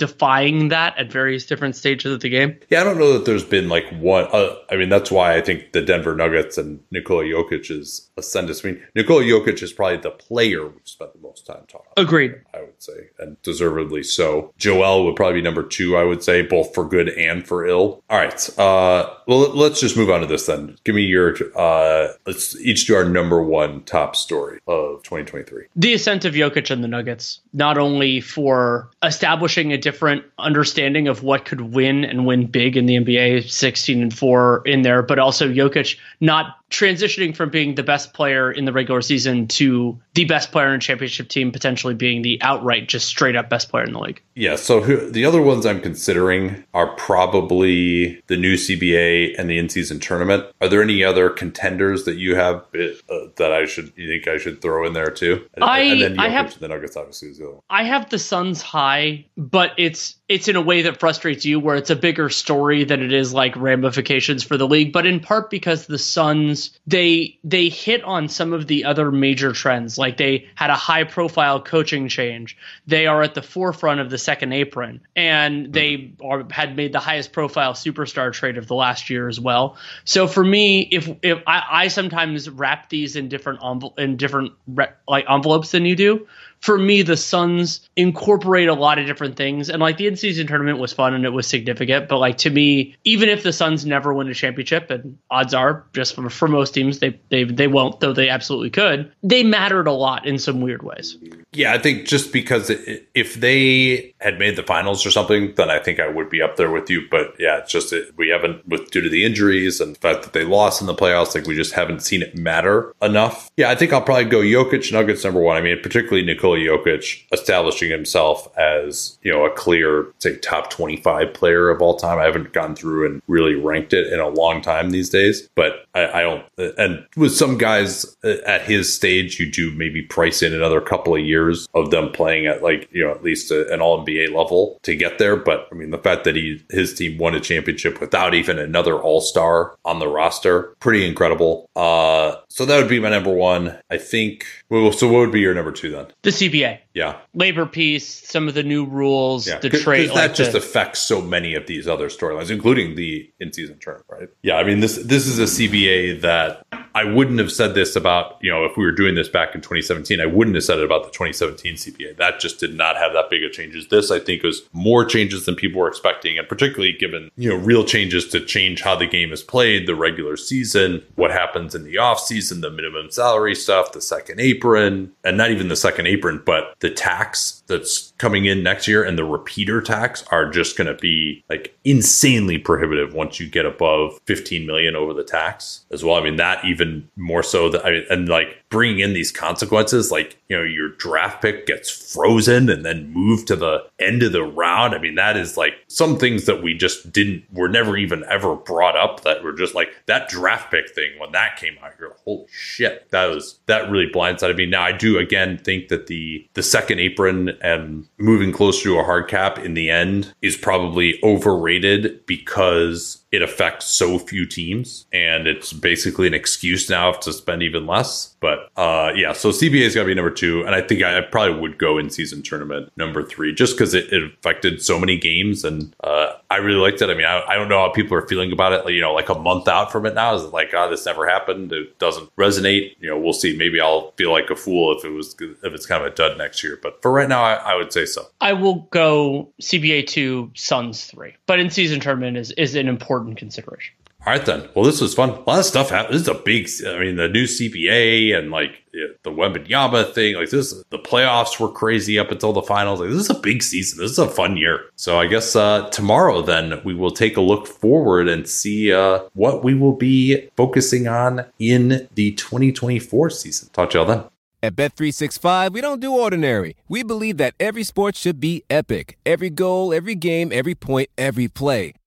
Speaker 2: that at various different stages of the game.
Speaker 1: Yeah, I don't know that there's been like one. Uh, I mean, that's why I think the Denver Nuggets and Nikola Jokic is ascendant. I mean, Nikola Jokic is probably the player we've spent the most time talking.
Speaker 2: Agreed.
Speaker 1: I would say, and deservedly so. Joel would probably be number two. I would say, both for good and for ill. All right. Uh, well, let's just move on to this then. Give me your. Uh, let's each do our number one top story of 2023.
Speaker 2: The ascent of Jokic and the Nuggets, not only for establishing a different understanding of what could win and win big in the NBA, 16 and 4 in there, but also Jokic not transitioning from being the best player in the regular season to the best player in a championship team, potentially being the outright, just straight up best player in the league.
Speaker 1: Yeah. So who, the other ones I'm considering are probably the new CBA and the in season tournament. Are there any other contenders that you have uh, that I should, you think I should throw in there too?
Speaker 2: And, I, and then I have
Speaker 1: the Nuggets, obviously, is the other one.
Speaker 2: I have the Suns high, but it's, it's in a way that frustrates you where it's a bigger story than it is like ramifications for the league, but in part because the Suns they they hit on some of the other major trends. Like they had a high profile coaching change. They are at the forefront of the second apron, and they are, had made the highest profile superstar trade of the last year as well. So for me, if if I, I sometimes wrap these in different envel- in different re- like envelopes than you do for me, the Suns incorporate a lot of different things. And like the in season tournament was fun and it was significant. But like to me, even if the Suns never win a championship, and odds are just for, for most teams they, they they won't, though they absolutely could, they mattered a lot in some weird ways.
Speaker 1: Yeah, I think just because it, if they had made the finals or something, then I think I would be up there with you. But yeah, it's just it, we haven't with due to the injuries and the fact that they lost in the playoffs, like we just haven't seen it matter enough. Yeah, I think I'll probably go Jokic Nuggets number one. I mean, particularly Nikola Jokic establishing himself as you know a clear, say, top twenty-five player of all time. I haven't gone through and really ranked it in a long time these days, but I, I don't. And with some guys uh, at his stage, you do maybe price in another couple of years of them playing at like you know at least a, an All NBA level to get there. But I mean, the fact that he his team won a championship without even another All Star on the roster, pretty incredible. Uh, so that would be my number one. I think. Well, so what would be your number two then?
Speaker 2: The CBA.
Speaker 1: Yeah.
Speaker 2: Labor peace, some of the new rules, yeah. the trade.
Speaker 1: That just the, affects so many of these other storylines, including the in-season tournament, right? Yeah. I mean this this is a CBA that I wouldn't have said this about you know if we were doing this back in 2017, I wouldn't have said it about the 2017 CBA. That just did not have that big of changes. This I think was more changes than people were expecting, and particularly given you know real changes to change how the game is played, the regular season, what happens in the off season, the minimum salary stuff, the second apron, and not even the second apron, but the tax that's coming in next year and the repeater tax are just going to be like insanely prohibitive once you get above 15 million over the tax as well. I mean, that even more so that I mean, and like bringing in these consequences, like, you know, your draft pick gets frozen and then moved to the end of the round. I mean, that is like some things that we just didn't, were never even ever brought up that were just like that draft pick thing when that came out. You're like, holy shit, that was, that really blindsided me. Now, I do again think that the, the second apron and moving closer to a hard cap in the end is probably overrated because it affects so few teams and it's basically an excuse now to spend even less. But uh, yeah, so CBA is to be number two. And I think I, probably would go in season tournament number three just because it, it, affected so many games. And uh, I really liked it. I mean, I, I, don't know how people are feeling about it, you know, like a month out from it now. Is like, oh, this never happened? It doesn't resonate. You know, we'll see. Maybe I'll feel like a fool if it was, if it's kind of a dud next year. But for right now, I, I would say so.
Speaker 2: I will go CBA two, Suns three. But in season tournament is, is an important important consideration.
Speaker 1: All right, then. Well, this was fun. A lot of stuff happened. This is a big, I mean, the new CBA and like the Wembanyama thing. Like this, the playoffs were crazy up until the finals. Like this is a big season. This is a fun year. So I guess uh, tomorrow, then we will take a look forward and see uh, what we will be focusing on in the 2024 season. Talk to y'all then.
Speaker 4: At Bet365, we don't do ordinary. We believe that every sport should be epic. Every goal, every game, every point, every play.